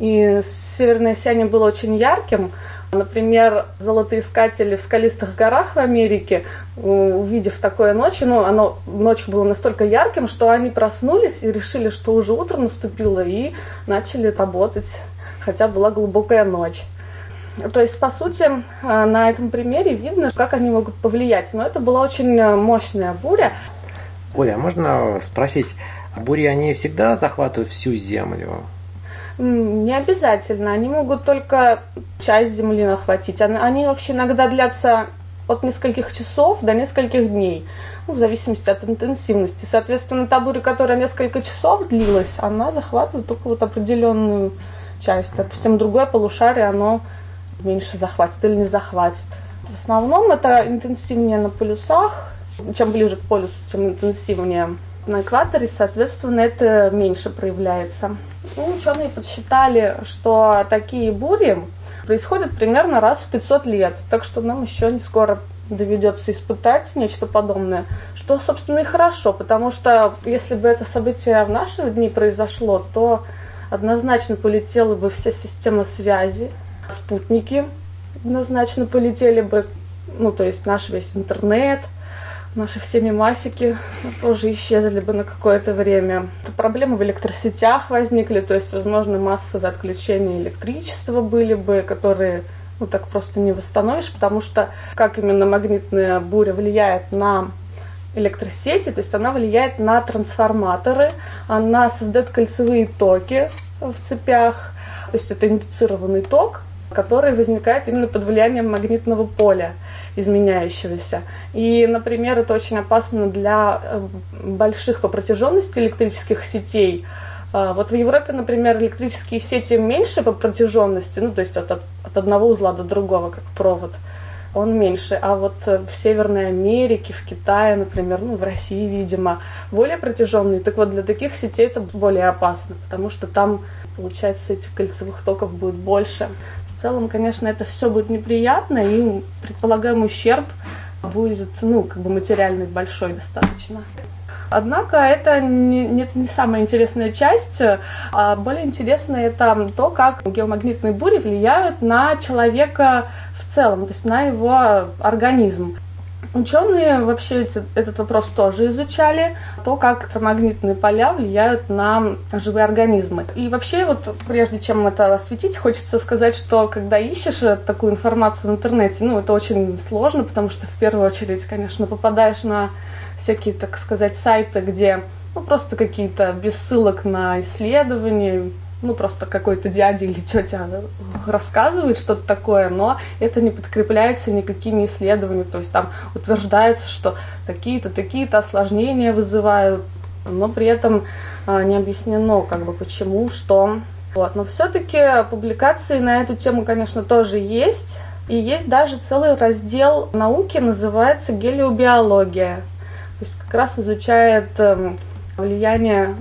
И северное сияние было очень ярким, Например, золотоискатели в скалистых горах в Америке, увидев такое ночью, ну, оно ночь было настолько ярким, что они проснулись и решили, что уже утро наступило, и начали работать, хотя была глубокая ночь. То есть, по сути, на этом примере видно, как они могут повлиять. Но это была очень мощная буря. Оля, а можно спросить, бури, они всегда захватывают всю Землю? Не обязательно. Они могут только часть земли нахватить. Они вообще иногда длятся от нескольких часов до нескольких дней, ну, в зависимости от интенсивности. Соответственно, та буря, которая несколько часов длилась, она захватывает только вот определенную часть. Допустим, другое полушарие, оно меньше захватит или не захватит. В основном это интенсивнее на полюсах. Чем ближе к полюсу, тем интенсивнее. На экваторе, соответственно, это меньше проявляется. Ну, ученые подсчитали, что такие бури происходят примерно раз в 500 лет, так что нам еще не скоро доведется испытать нечто подобное, что, собственно, и хорошо, потому что если бы это событие в наши дни произошло, то однозначно полетела бы вся система связи, спутники однозначно полетели бы, ну, то есть наш весь интернет – наши все мемасики тоже исчезли бы на какое-то время. Проблемы в электросетях возникли, то есть, возможно, массовые отключения электричества были бы, которые ну, так просто не восстановишь, потому что как именно магнитная буря влияет на электросети, то есть она влияет на трансформаторы, она создает кольцевые токи в цепях, то есть это индуцированный ток, который возникает именно под влиянием магнитного поля изменяющегося. И, например, это очень опасно для э, больших по протяженности электрических сетей. А, вот в Европе, например, электрические сети меньше по протяженности, ну, то есть от, от одного узла до другого, как провод, он меньше. А вот в Северной Америке, в Китае, например, ну, в России, видимо, более протяженные. Так вот, для таких сетей это более опасно, потому что там, получается, этих кольцевых токов будет больше. В целом, конечно, это все будет неприятно, и предполагаемый ущерб будет, ну, как бы материальный большой достаточно. Однако это не, не, не самая интересная часть, а более интересная это то, как геомагнитные бури влияют на человека в целом, то есть на его организм. Ученые вообще эти, этот вопрос тоже изучали, то, как электромагнитные поля влияют на живые организмы. И вообще, вот прежде чем это осветить, хочется сказать, что когда ищешь такую информацию в интернете, ну, это очень сложно, потому что в первую очередь, конечно, попадаешь на всякие, так сказать, сайты, где ну, просто какие-то без ссылок на исследования, ну, просто какой-то дядя или тетя рассказывает что-то такое, но это не подкрепляется никакими исследованиями. То есть там утверждается, что такие-то, такие-то осложнения вызывают, но при этом а, не объяснено, как бы, почему, что. Вот. Но все-таки публикации на эту тему, конечно, тоже есть. И есть даже целый раздел науки, называется гелиобиология. То есть как раз изучает эм, влияние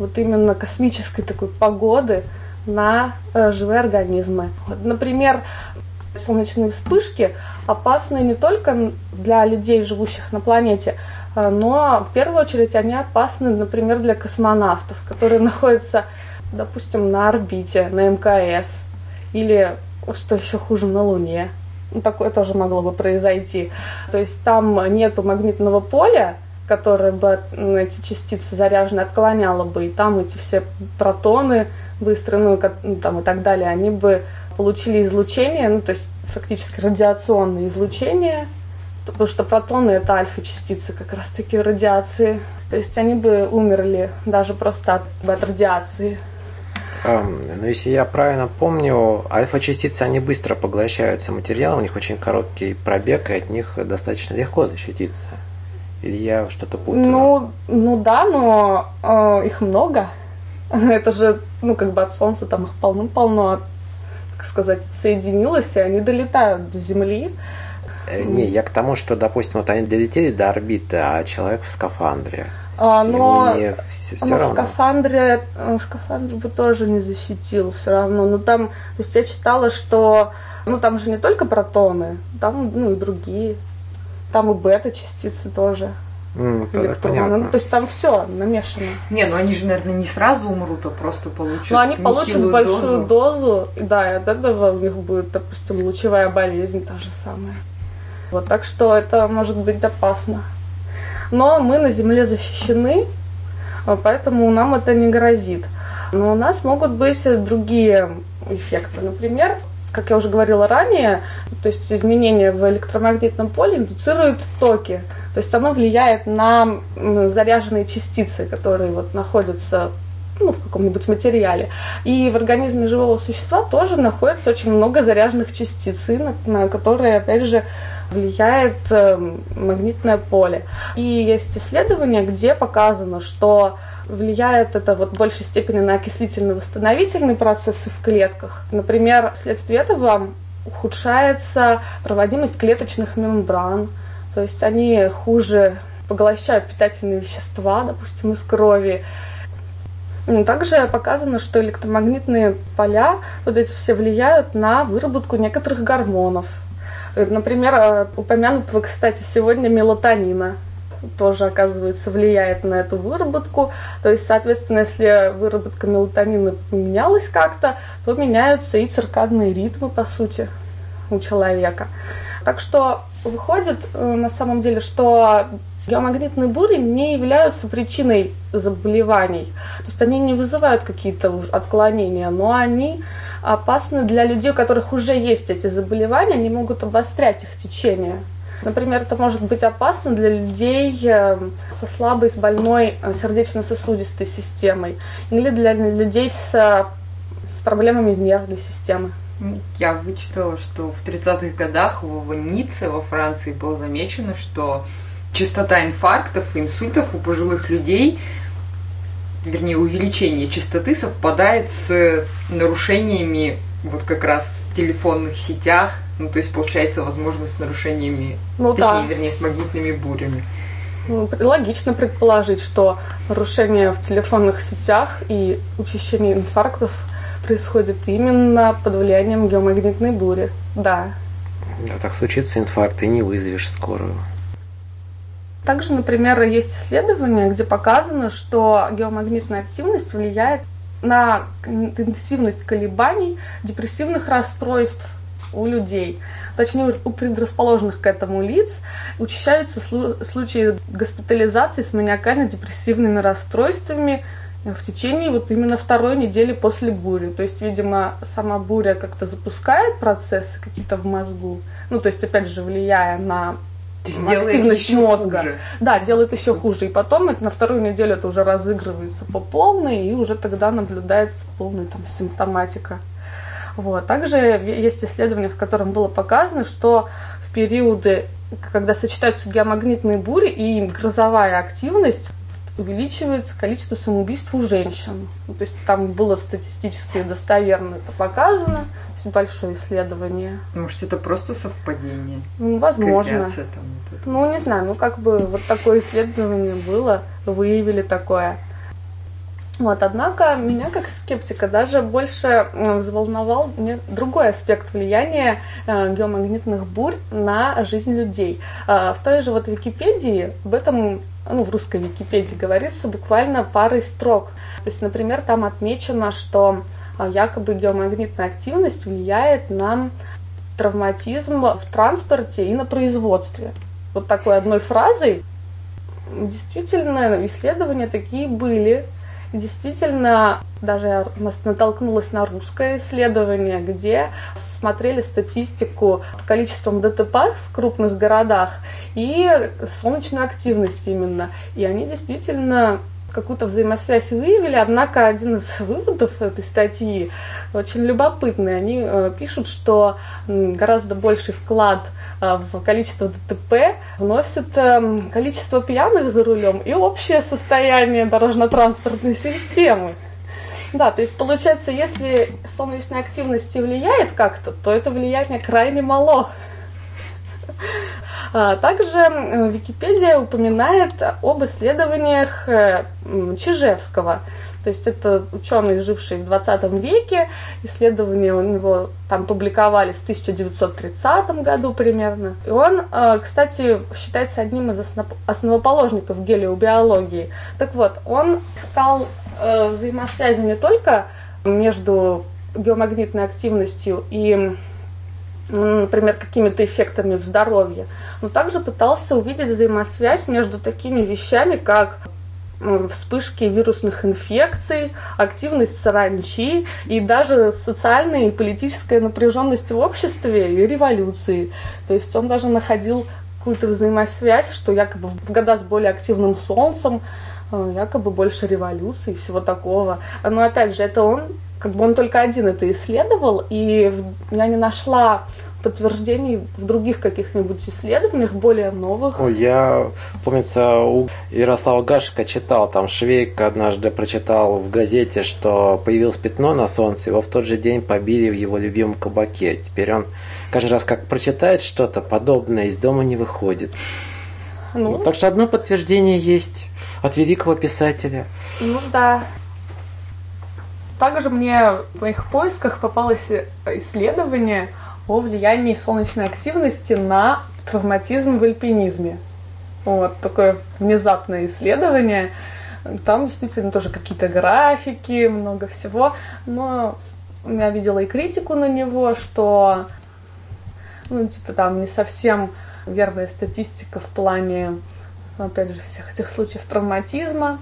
вот именно космической такой погоды на э, живые организмы. Например, солнечные вспышки опасны не только для людей, живущих на планете, э, но в первую очередь они опасны, например, для космонавтов, которые [laughs] находятся допустим, на орбите, на мкс, или, что еще хуже, на Луне. Ну, такое тоже могло бы произойти. То есть там нету магнитного поля, которое бы эти частицы заряженные отклоняло бы, и там эти все протоны быстрые, ну, ну, там и так далее, они бы получили излучение, ну, то есть фактически радиационное излучение, потому что протоны это альфа-частицы как раз-таки радиации. То есть они бы умерли даже просто от, от радиации. Um, ну, если я правильно помню, альфа-частицы, они быстро поглощаются материалом, у них очень короткий пробег, и от них достаточно легко защититься. Или я что-то путаю? Ну, ну да, но э, их много. [laughs] Это же, ну, как бы от Солнца там их полным-полно, так сказать, соединилось, и они долетают до Земли. Э, не, я к тому, что, допустим, вот они долетели до орбиты, а человек в скафандре. А, но не все, все но равно. в скафандре, э, скафандр бы тоже не защитил все равно. Но там, то есть я читала, что ну там же не только протоны, там ну и другие. Там и бета-частицы тоже. Mm, электроны. Ну, то есть там все намешано. Не, ну они же, наверное, не сразу умрут, а просто получат. Ну, они получат большую дозу. дозу, да, и от этого у них будет, допустим, лучевая болезнь та же самая. Вот, так что это может быть опасно. Но мы на Земле защищены, а, поэтому нам это не грозит. Но у нас могут быть другие эффекты. Например, как я уже говорила ранее, то есть изменения в электромагнитном поле индуцируют токи. То есть оно влияет на заряженные частицы, которые вот находятся ну, в каком-нибудь материале. И в организме живого существа тоже находится очень много заряженных частиц, на, на которые, опять же, влияет э, магнитное поле. И есть исследования, где показано, что влияет это вот в большей степени на окислительно-восстановительные процессы в клетках. Например, вследствие этого ухудшается проводимость клеточных мембран, то есть они хуже поглощают питательные вещества, допустим, из крови. Также показано, что электромагнитные поля, вот эти все влияют на выработку некоторых гормонов. Например, э, упомянутого, кстати, сегодня мелатонина тоже, оказывается, влияет на эту выработку. То есть, соответственно, если выработка мелатонина поменялась как-то, то меняются и циркадные ритмы, по сути, у человека. Так что выходит э, на самом деле, что геомагнитные бури не являются причиной заболеваний. То есть они не вызывают какие-то отклонения, но они опасны для людей, у которых уже есть эти заболевания, они могут обострять их течение. Например, это может быть опасно для людей э, со слабой, с больной э, сердечно-сосудистой системой или для людей с, с проблемами нервной системы. Я вычитала, что в 30-х годах в Ницце во Франции было замечено, что частота инфарктов и инсультов у пожилых людей, вернее, увеличение частоты совпадает с нарушениями вот как раз в телефонных сетях, ну, то есть, получается, возможно, с нарушениями, ну, точнее, да. вернее, с магнитными бурями. Ну, логично предположить, что нарушение в телефонных сетях и учащение инфарктов происходит именно под влиянием геомагнитной бури. Да. Да, так случится инфаркт, и не вызовешь скорую. Также, например, есть исследования, где показано, что геомагнитная активность влияет на интенсивность колебаний депрессивных расстройств у людей, точнее у предрасположенных к этому лиц, учащаются случаи госпитализации с маниакально-депрессивными расстройствами в течение вот именно второй недели после бури. То есть, видимо, сама буря как-то запускает процессы какие-то в мозгу, ну, то есть, опять же, влияя на активность мозга. Хуже. Да, делает еще хуже. И потом это, на вторую неделю это уже разыгрывается по полной, и уже тогда наблюдается полная там симптоматика. Вот. Также есть исследование, в котором было показано, что в периоды, когда сочетаются геомагнитные бури и грозовая активность, увеличивается количество самоубийств у женщин. Ну, то есть там было статистически достоверно это показано, то есть большое исследование. Может, это просто совпадение? Ну, возможно. Там, вот ну, не знаю, ну как бы вот такое исследование было, выявили такое. Вот, однако меня как скептика даже больше взволновал другой аспект влияния э, геомагнитных бурь на жизнь людей. Э, в той же вот Википедии об этом ну, в русской Википедии говорится буквально парой строк. То есть, например, там отмечено, что э, якобы геомагнитная активность влияет на травматизм в транспорте и на производстве. Вот такой одной фразой действительно исследования такие были. Действительно, даже я натолкнулась на русское исследование, где смотрели статистику по количествам ДТП в крупных городах и солнечную активность именно. И они действительно какую-то взаимосвязь выявили, однако один из выводов этой статьи очень любопытный. Они э, пишут, что гораздо больший вклад э, в количество ДТП вносит э, количество пьяных за рулем и общее состояние дорожно-транспортной системы. Да, то есть получается, если солнечная активность влияет как-то, то это влияние крайне мало. А, также Википедия упоминает об исследованиях э, Чижевского. То есть это ученый, живший в 20 веке. Исследования у него там публиковались в 1930 году примерно. И он, э, кстати, считается одним из основоположников гелиобиологии. Так вот, он искал э, взаимосвязи не только между геомагнитной активностью и например, какими-то эффектами в здоровье, но также пытался увидеть взаимосвязь между такими вещами, как вспышки вирусных инфекций, активность саранчи и даже социальная и политическая напряженность в обществе и революции. То есть он даже находил какую-то взаимосвязь, что якобы в года с более активным солнцем э, якобы больше революции и всего такого. Но опять же, это он как бы он только один это исследовал, и я не нашла подтверждений в других каких-нибудь исследованиях, более новых. Ой, я, помнится, у Ярослава Гашика читал, там Швейк однажды прочитал в газете, что появилось пятно на солнце, его в тот же день побили в его любимом кабаке. Теперь он каждый раз, как прочитает что-то подобное, из дома не выходит. Ну, ну так что одно подтверждение есть от великого писателя. Ну да, также мне в моих поисках попалось исследование о влиянии солнечной активности на травматизм в альпинизме. Вот такое внезапное исследование. Там действительно тоже какие-то графики, много всего. Но я видела и критику на него, что ну, типа там не совсем верная статистика в плане, опять же, всех этих случаев травматизма.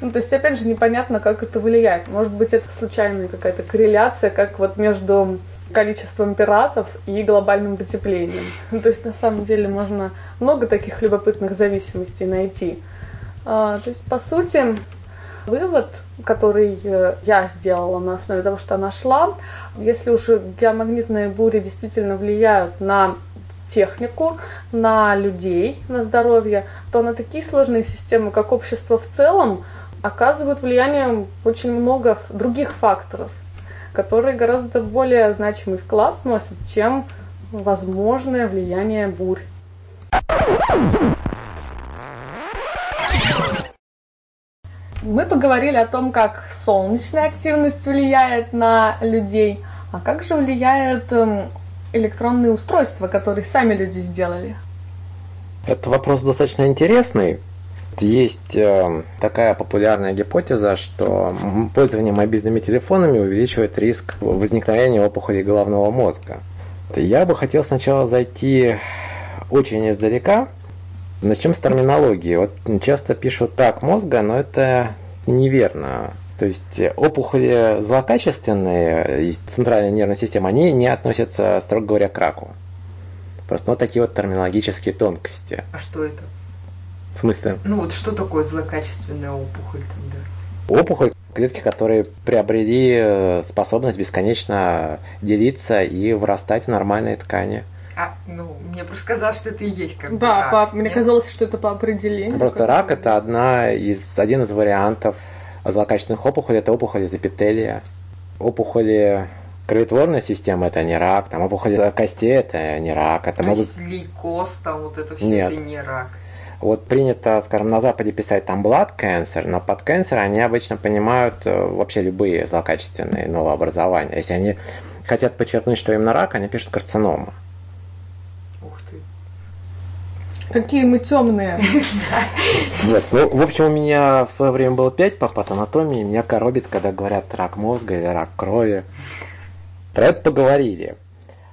Ну, то есть, опять же, непонятно, как это влияет. Может быть, это случайная какая-то корреляция, как вот между количеством пиратов и глобальным потеплением. Ну, то есть, на самом деле, можно много таких любопытных зависимостей найти. А, то есть, по сути, вывод, который э, я сделала на основе того, что нашла, если уже геомагнитные бури действительно влияют на технику, на людей, на здоровье, то на такие сложные системы, как общество в целом, оказывают влияние очень много других факторов, которые гораздо более значимый вклад вносят, чем возможное влияние бурь. Мы поговорили о том, как солнечная активность влияет на людей, а как же влияют эм, электронные устройства, которые сами люди сделали? Это вопрос достаточно интересный, есть э, такая популярная гипотеза, что пользование мобильными телефонами увеличивает риск возникновения опухолей головного мозга. Я бы хотел сначала зайти очень издалека. Начнем с терминологии. Вот часто пишут так мозга, но это неверно. То есть опухоли злокачественные, центральная нервная система, они не относятся, строго говоря, к раку. Просто вот такие вот терминологические тонкости. А что это? В смысле? Ну вот что такое злокачественная опухоль тогда? Опухоль клетки, которые приобрели э, способность бесконечно делиться и вырастать в нормальные ткани. А, ну, мне просто казалось, что это и есть как Да, рак. по, мне казалось, что это по определению. Просто рак это одна из, один из вариантов злокачественных опухолей, это опухоли из эпителия. Опухоли кроветворной системы это не рак, там опухоли костей это не рак. Это То могут... есть лейкоз, там вот это все Нет. это не рак. Вот принято, скажем, на Западе писать там blood cancer, но под cancer они обычно понимают э, вообще любые злокачественные новообразования. Если они хотят подчеркнуть, что именно рак, они пишут карцинома. Ух ты. Какие мы темные. [laughs] Вот. Ну, в общем, у меня в свое время было 5 по патанатомии. Меня коробит, когда говорят рак мозга или рак крови. Про это поговорили.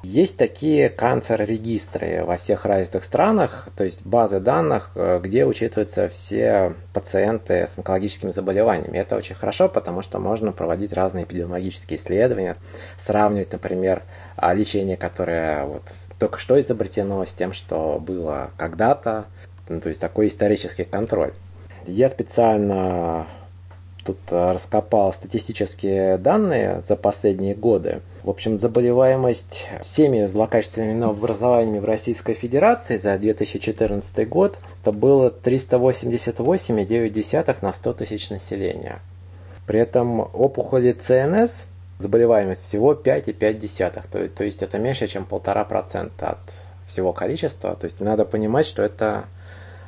Есть такие канцер-регистры во всех развитых странах, то есть базы данных, э, где учитываются все пациенты с онкологическими заболеваниями. Это очень хорошо, потому что можно проводить разные эпидемиологические исследования, сравнивать, например, а, лечение, которое вот только что изобретено, с тем, что было когда-то. Ну, то есть такой исторический контроль. Я специально тут э, раскопал статистические данные за последние годы. В общем, заболеваемость всеми злокачественными новообразованиями в Российской Федерации за 2014 год это было 388,9 на 100 тысяч населения. При этом опухоли ЦНС заболеваемость всего 5,5, то, то есть это меньше, чем 1,5% от всего количества. То есть надо понимать, что это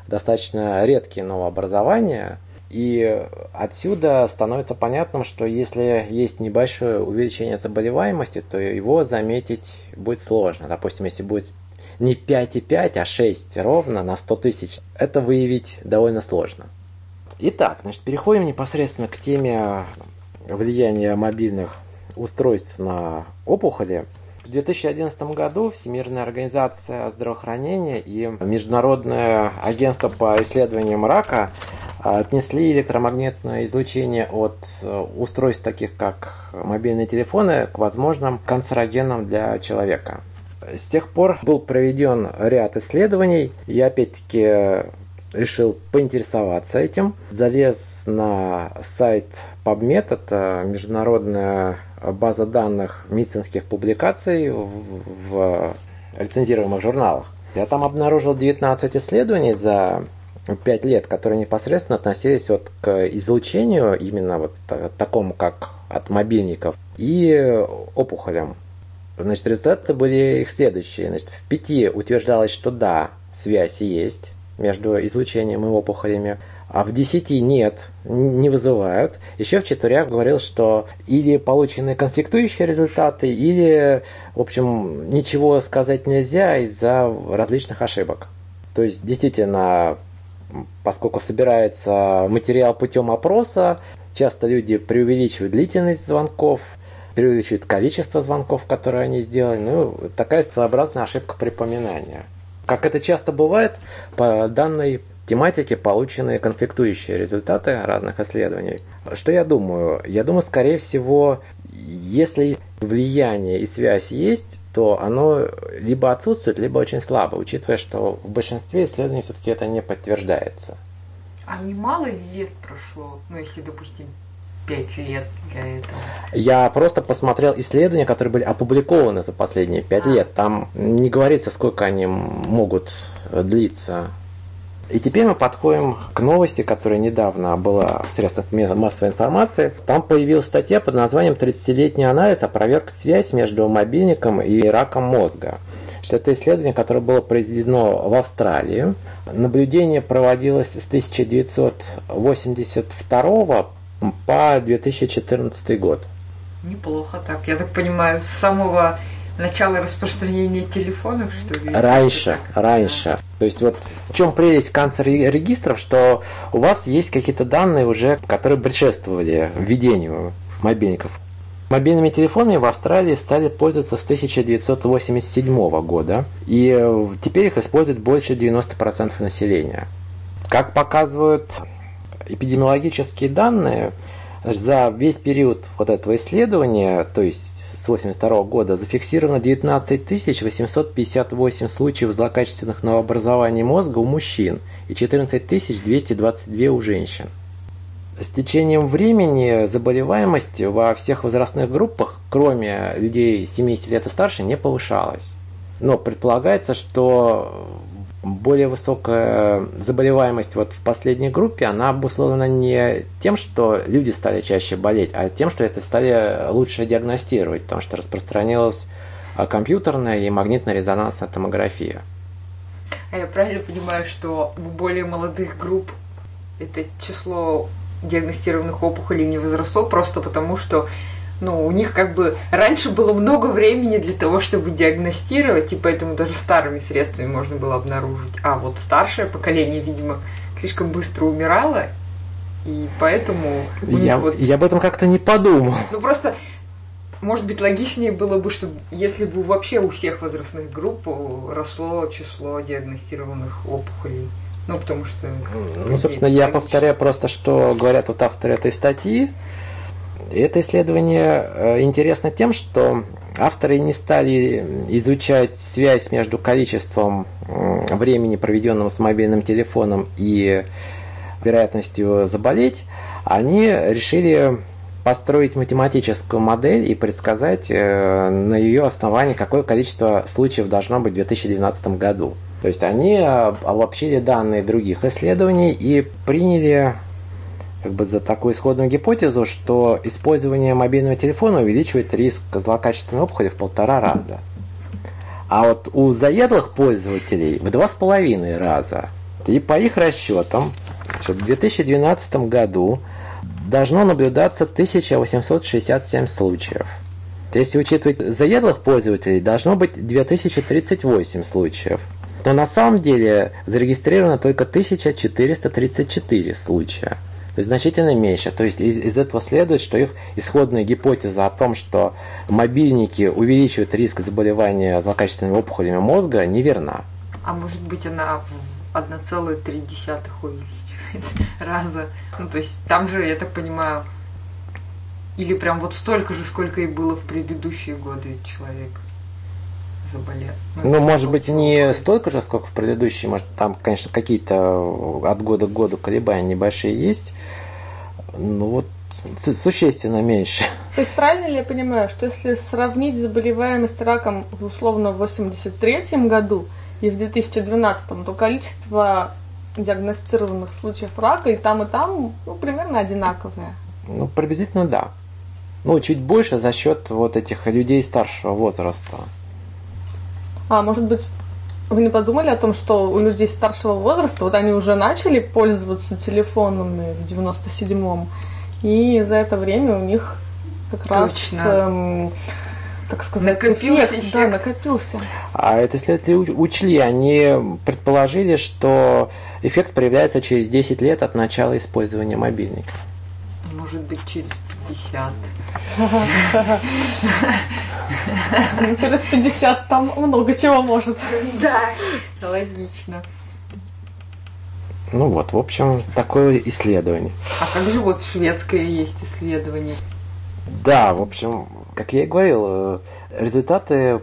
достаточно редкие новообразования, и отсюда становится понятным, что если есть небольшое увеличение заболеваемости, то его заметить будет сложно. Допустим, если будет не 5,5, а 6 ровно на 100 тысяч, это выявить довольно сложно. Итак, значит, переходим непосредственно к теме влияния мобильных устройств на опухоли. В 2011 году Всемирная организация здравоохранения и Международное агентство по исследованиям рака отнесли электромагнитное излучение от э, устройств таких как мобильные телефоны к возможным канцерогенам для человека. С тех пор был проведен ряд исследований. Я опять-таки решил поинтересоваться этим. Залез на сайт PubMed, это международная база данных медицинских публикаций в, в лицензируемых журналах. Я там обнаружил 19 исследований за 5 лет, которые непосредственно относились вот к излучению, именно вот такому, как от мобильников, и опухолям. Значит, результаты были их следующие. Значит, в пяти утверждалось, что да, связь есть между излучением и опухолями а в 10 нет, не вызывают. Еще в четверях говорил, что или получены конфликтующие результаты, или, в общем, ничего сказать нельзя из-за различных ошибок. То есть, действительно, поскольку собирается материал путем опроса, часто люди преувеличивают длительность звонков, преувеличивают количество звонков, которые они сделали. Ну, такая своеобразная ошибка припоминания. Как это часто бывает, по данной тематике получены конфликтующие результаты разных исследований. Что я думаю? Я думаю, скорее всего, если влияние и связь есть, то оно либо отсутствует, либо очень слабо, учитывая, что в большинстве исследований все-таки это не подтверждается. А немало лет прошло, ну если, допустим, пять лет для этого? Я просто посмотрел исследования, которые были опубликованы за последние пять а. лет. Там не говорится, сколько они могут длиться. И теперь мы подходим к новости, которая недавно была в средствах массовой информации. Там появилась статья под названием «30-летний анализ опроверг связь между мобильником и раком мозга». Это исследование, которое было произведено в Австралии. Наблюдение проводилось с 1982 по 2014 год. Неплохо так. Я так понимаю, с самого начала распространения телефонов, что ли? Раньше, раньше. То есть вот в чем прелесть канцер-регистров, что у вас есть какие-то данные уже, которые предшествовали введению мобильников. Мобильными телефонами в Австралии стали пользоваться с 1987 года, и теперь их использует больше 90% населения. Как показывают эпидемиологические данные, за весь период вот этого исследования, то есть с 1982 года зафиксировано 19 858 случаев злокачественных новообразований мозга у мужчин и 14 222 у женщин. С течением времени заболеваемость во всех возрастных группах, кроме людей 70 лет и старше, не повышалась. Но предполагается, что более высокая заболеваемость вот в последней группе, она обусловлена не тем, что люди стали чаще болеть, а тем, что это стали лучше диагностировать, потому что распространилась а, компьютерная и магнитно-резонансная томография. А я правильно понимаю, что у более молодых групп это число диагностированных опухолей не возросло просто потому, что ну, у них как бы раньше было много времени для того, чтобы диагностировать, и поэтому даже старыми средствами можно было обнаружить. А вот старшее поколение, видимо, слишком быстро умирало, и поэтому у я, них вот... я об этом как-то не подумал. Ну, просто, может быть, логичнее было бы, чтобы если бы вообще у всех возрастных групп росло число диагностированных опухолей. Ну, потому что... Ну, собственно, я повторяю просто, что говорят вот авторы этой статьи. Это исследование э, интересно тем, что авторы не стали изучать связь между количеством времени, проведенного с мобильным телефоном, и вероятностью заболеть. Они решили построить математическую модель и предсказать э, на ее основании, какое количество случаев должно быть в 2012 году. То есть они э, обобщили данные других исследований и приняли как бы за такую исходную гипотезу, что использование мобильного телефона увеличивает риск злокачественной опухоли в полтора раза. А вот у заядлых пользователей в два с половиной раза. И по их расчетам, в 2012 году должно наблюдаться 1867 случаев. Если учитывать заядлых пользователей, должно быть 2038 случаев. Но на самом деле зарегистрировано только 1434 случая. Значительно меньше. То есть из, из этого следует, что их исходная гипотеза о том, что мобильники увеличивают риск заболевания злокачественными опухолями мозга, неверна. А может быть она в 1,3 увеличивает [laughs] раза? Ну, то есть там же, я так понимаю, или прям вот столько же, сколько и было в предыдущие годы человек заболел. Ну, ну может быть, не столько же, сколько в предыдущие, может, там, конечно, какие-то от года к году колебания небольшие есть, ну вот существенно меньше. То есть правильно ли я понимаю, что если сравнить заболеваемость раком условно в 83 году и в 2012, то количество диагностированных случаев рака и там, и там ну, примерно одинаковое? Ну, приблизительно да. Ну, чуть больше за счет вот этих людей старшего возраста. А может быть, вы не подумали о том, что у людей старшего возраста, вот они уже начали пользоваться телефонами в 97-м, и за это время у них как Точно. раз, эм, так сказать, накопился эффект, эффект. Да, накопился. А это исследователи учли, они предположили, что эффект проявляется через 10 лет от начала использования мобильника. Может быть, через 50. Ну, через 50 там много чего может. Да, логично. Ну вот, в общем, такое исследование. А как же вот шведское есть исследование? Да, в общем, как я и говорил, э, результаты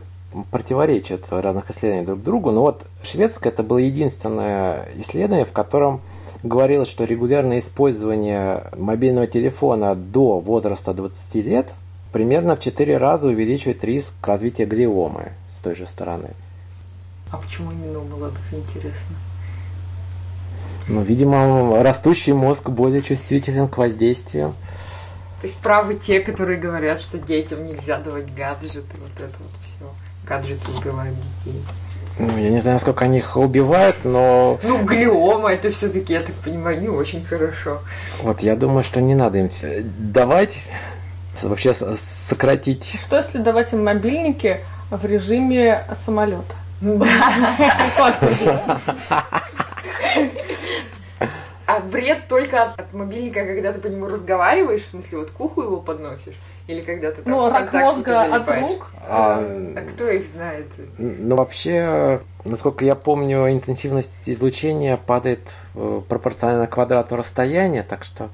противоречат разных исследований друг другу, но вот шведское это было единственное исследование, в котором говорилось, что регулярное использование мобильного телефона до возраста 20 лет примерно в 4 раза увеличивает риск развития глиомы с той же стороны. А почему именно у молодых интересно? Ну, видимо, растущий мозг более чувствителен к воздействию. То есть правы те, которые говорят, что детям нельзя давать гаджеты, вот это вот все. Гаджеты убивают детей. Ну, я не знаю, насколько они их убивают, но... Ну, глиома, это все-таки, я так понимаю, не очень хорошо. Вот я думаю, что не надо им давать, вообще сократить. Что если давать им мобильники в режиме самолета? [laughs] [laughs] А вред только от мобильника, когда ты по нему разговариваешь, в смысле, вот к уху его подносишь? Или когда ты там Ну, рак мозга от рук. А, а кто их знает? Ну, вообще, насколько я помню, интенсивность излучения падает э, пропорционально квадрату расстояния, так что...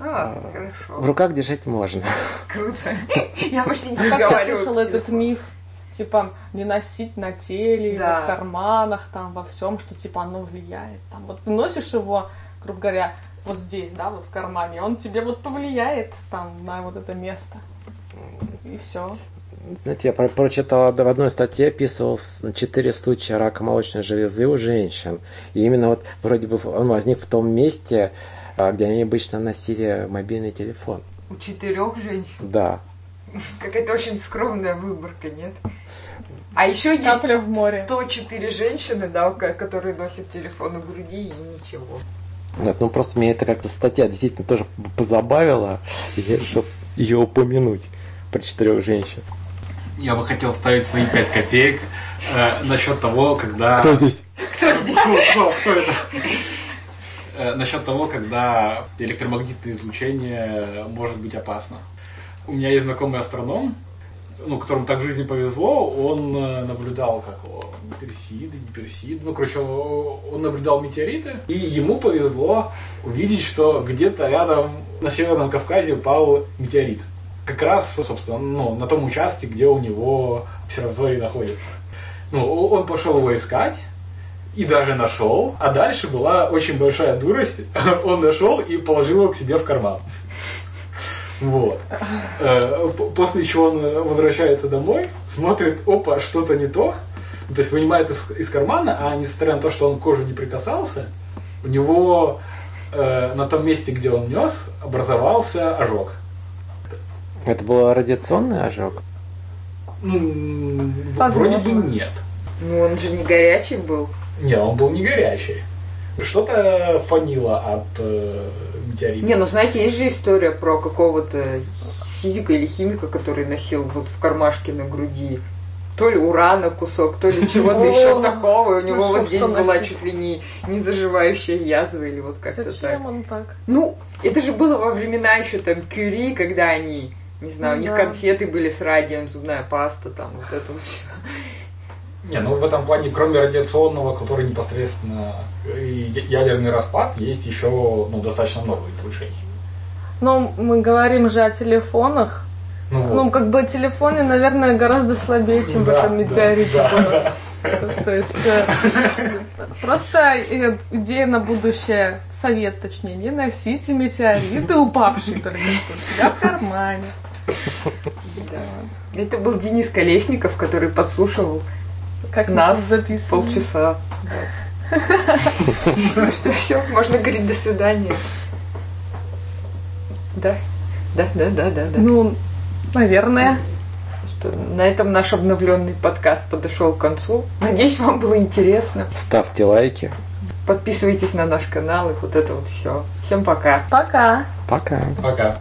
А, а, хорошо. В руках держать можно. [laughs] Круто. Я почти не разговариваю. Я слышала этот миф, типа, не носить на теле, да. в карманах, там, во всем, что, типа, оно влияет. Там, вот ты носишь его, грубо говоря, вот здесь, да, вот в кармане, он тебе вот повлияет там на вот это место. И все. Знаете, я прочитал в одной статье описывал четыре случая рака молочной железы у женщин. И именно вот вроде бы он возник в том месте, а, где они обычно носили мобильный телефон. У четырех женщин? Да. Какая-то очень скромная выборка, нет? А еще есть в море. 104 женщины, да, которые носят телефон в груди и ничего. Нет, ну просто меня это как-то статья действительно тоже позабавила, и я решил ее упомянуть про четырех женщин. Я бы хотел вставить свои 5 копеек э, насчет того, когда... здесь? Кто, кто это? Э, Насчет того, когда электромагнитное излучение может быть опасно. У меня есть знакомый астроном, ну, которому так в жизни повезло, он э, наблюдал, как его, персиды, не персиды, ну, короче, он наблюдал метеориты, и ему повезло увидеть, что где-то рядом на Северном Кавказе упал метеорит. Как раз, собственно, ну, на том участке, где у него обсерватория находится. Ну, он пошел его искать, и даже нашел. А дальше была очень большая дурость. [laughs] Он нашел и положил его к себе в карман. Вот. Э, После чего он э, возвращается домой, смотрит, опа, что-то не то. Ну, То есть вынимает из- кармана, а несмотря на то, что он к коже не прикасался, у него э, на том месте, где он нес, образовался ожог. Это был радиационный ожог? Ну, Возможно. вроде бы нет. Ну, он же не горячий был. Не, он был не горячий. Что-то фанило от э, метеорита. Не, ну знаете, есть же история про какого-то физика или химика, который носил вот в кармашке на груди то ли урана кусок, то ли чего-то еще такого. И у него ну вот что здесь была чуть ли не, не заживающая язва или вот как-то так. Зачем он так? Ну, это же было во времена еще там Кюри, когда они, не знаю, у них Да. конфеты были с радием, зубная паста, там вот это вот всё. Не, ну в этом плане, кроме радиационного, который непосредственно ядерный распад, есть еще ну, достаточно много излучений. Но мы говорим же о телефонах. Ну, вот. Ну, как бы телефоны, наверное, гораздо слабее, чем в Да, этом да, метеорите да. было. То есть э, просто идея на будущее, совет точнее, не носите метеориты, упавшие только что у себя в кармане. Да. Это был Денис Колесников, который подслушивал Как мы Нас записываем. полчаса. [laughs] Ну что, все, можно говорить до свидания. Да, да, да, да, да, да. Ну, наверное. Что, на этом наш обновленный подкаст подошел к концу. Надеюсь, вам было интересно. Ставьте лайки. Подписывайтесь на наш канал и вот это вот все. Всем пока. Пока. Пока. Пока.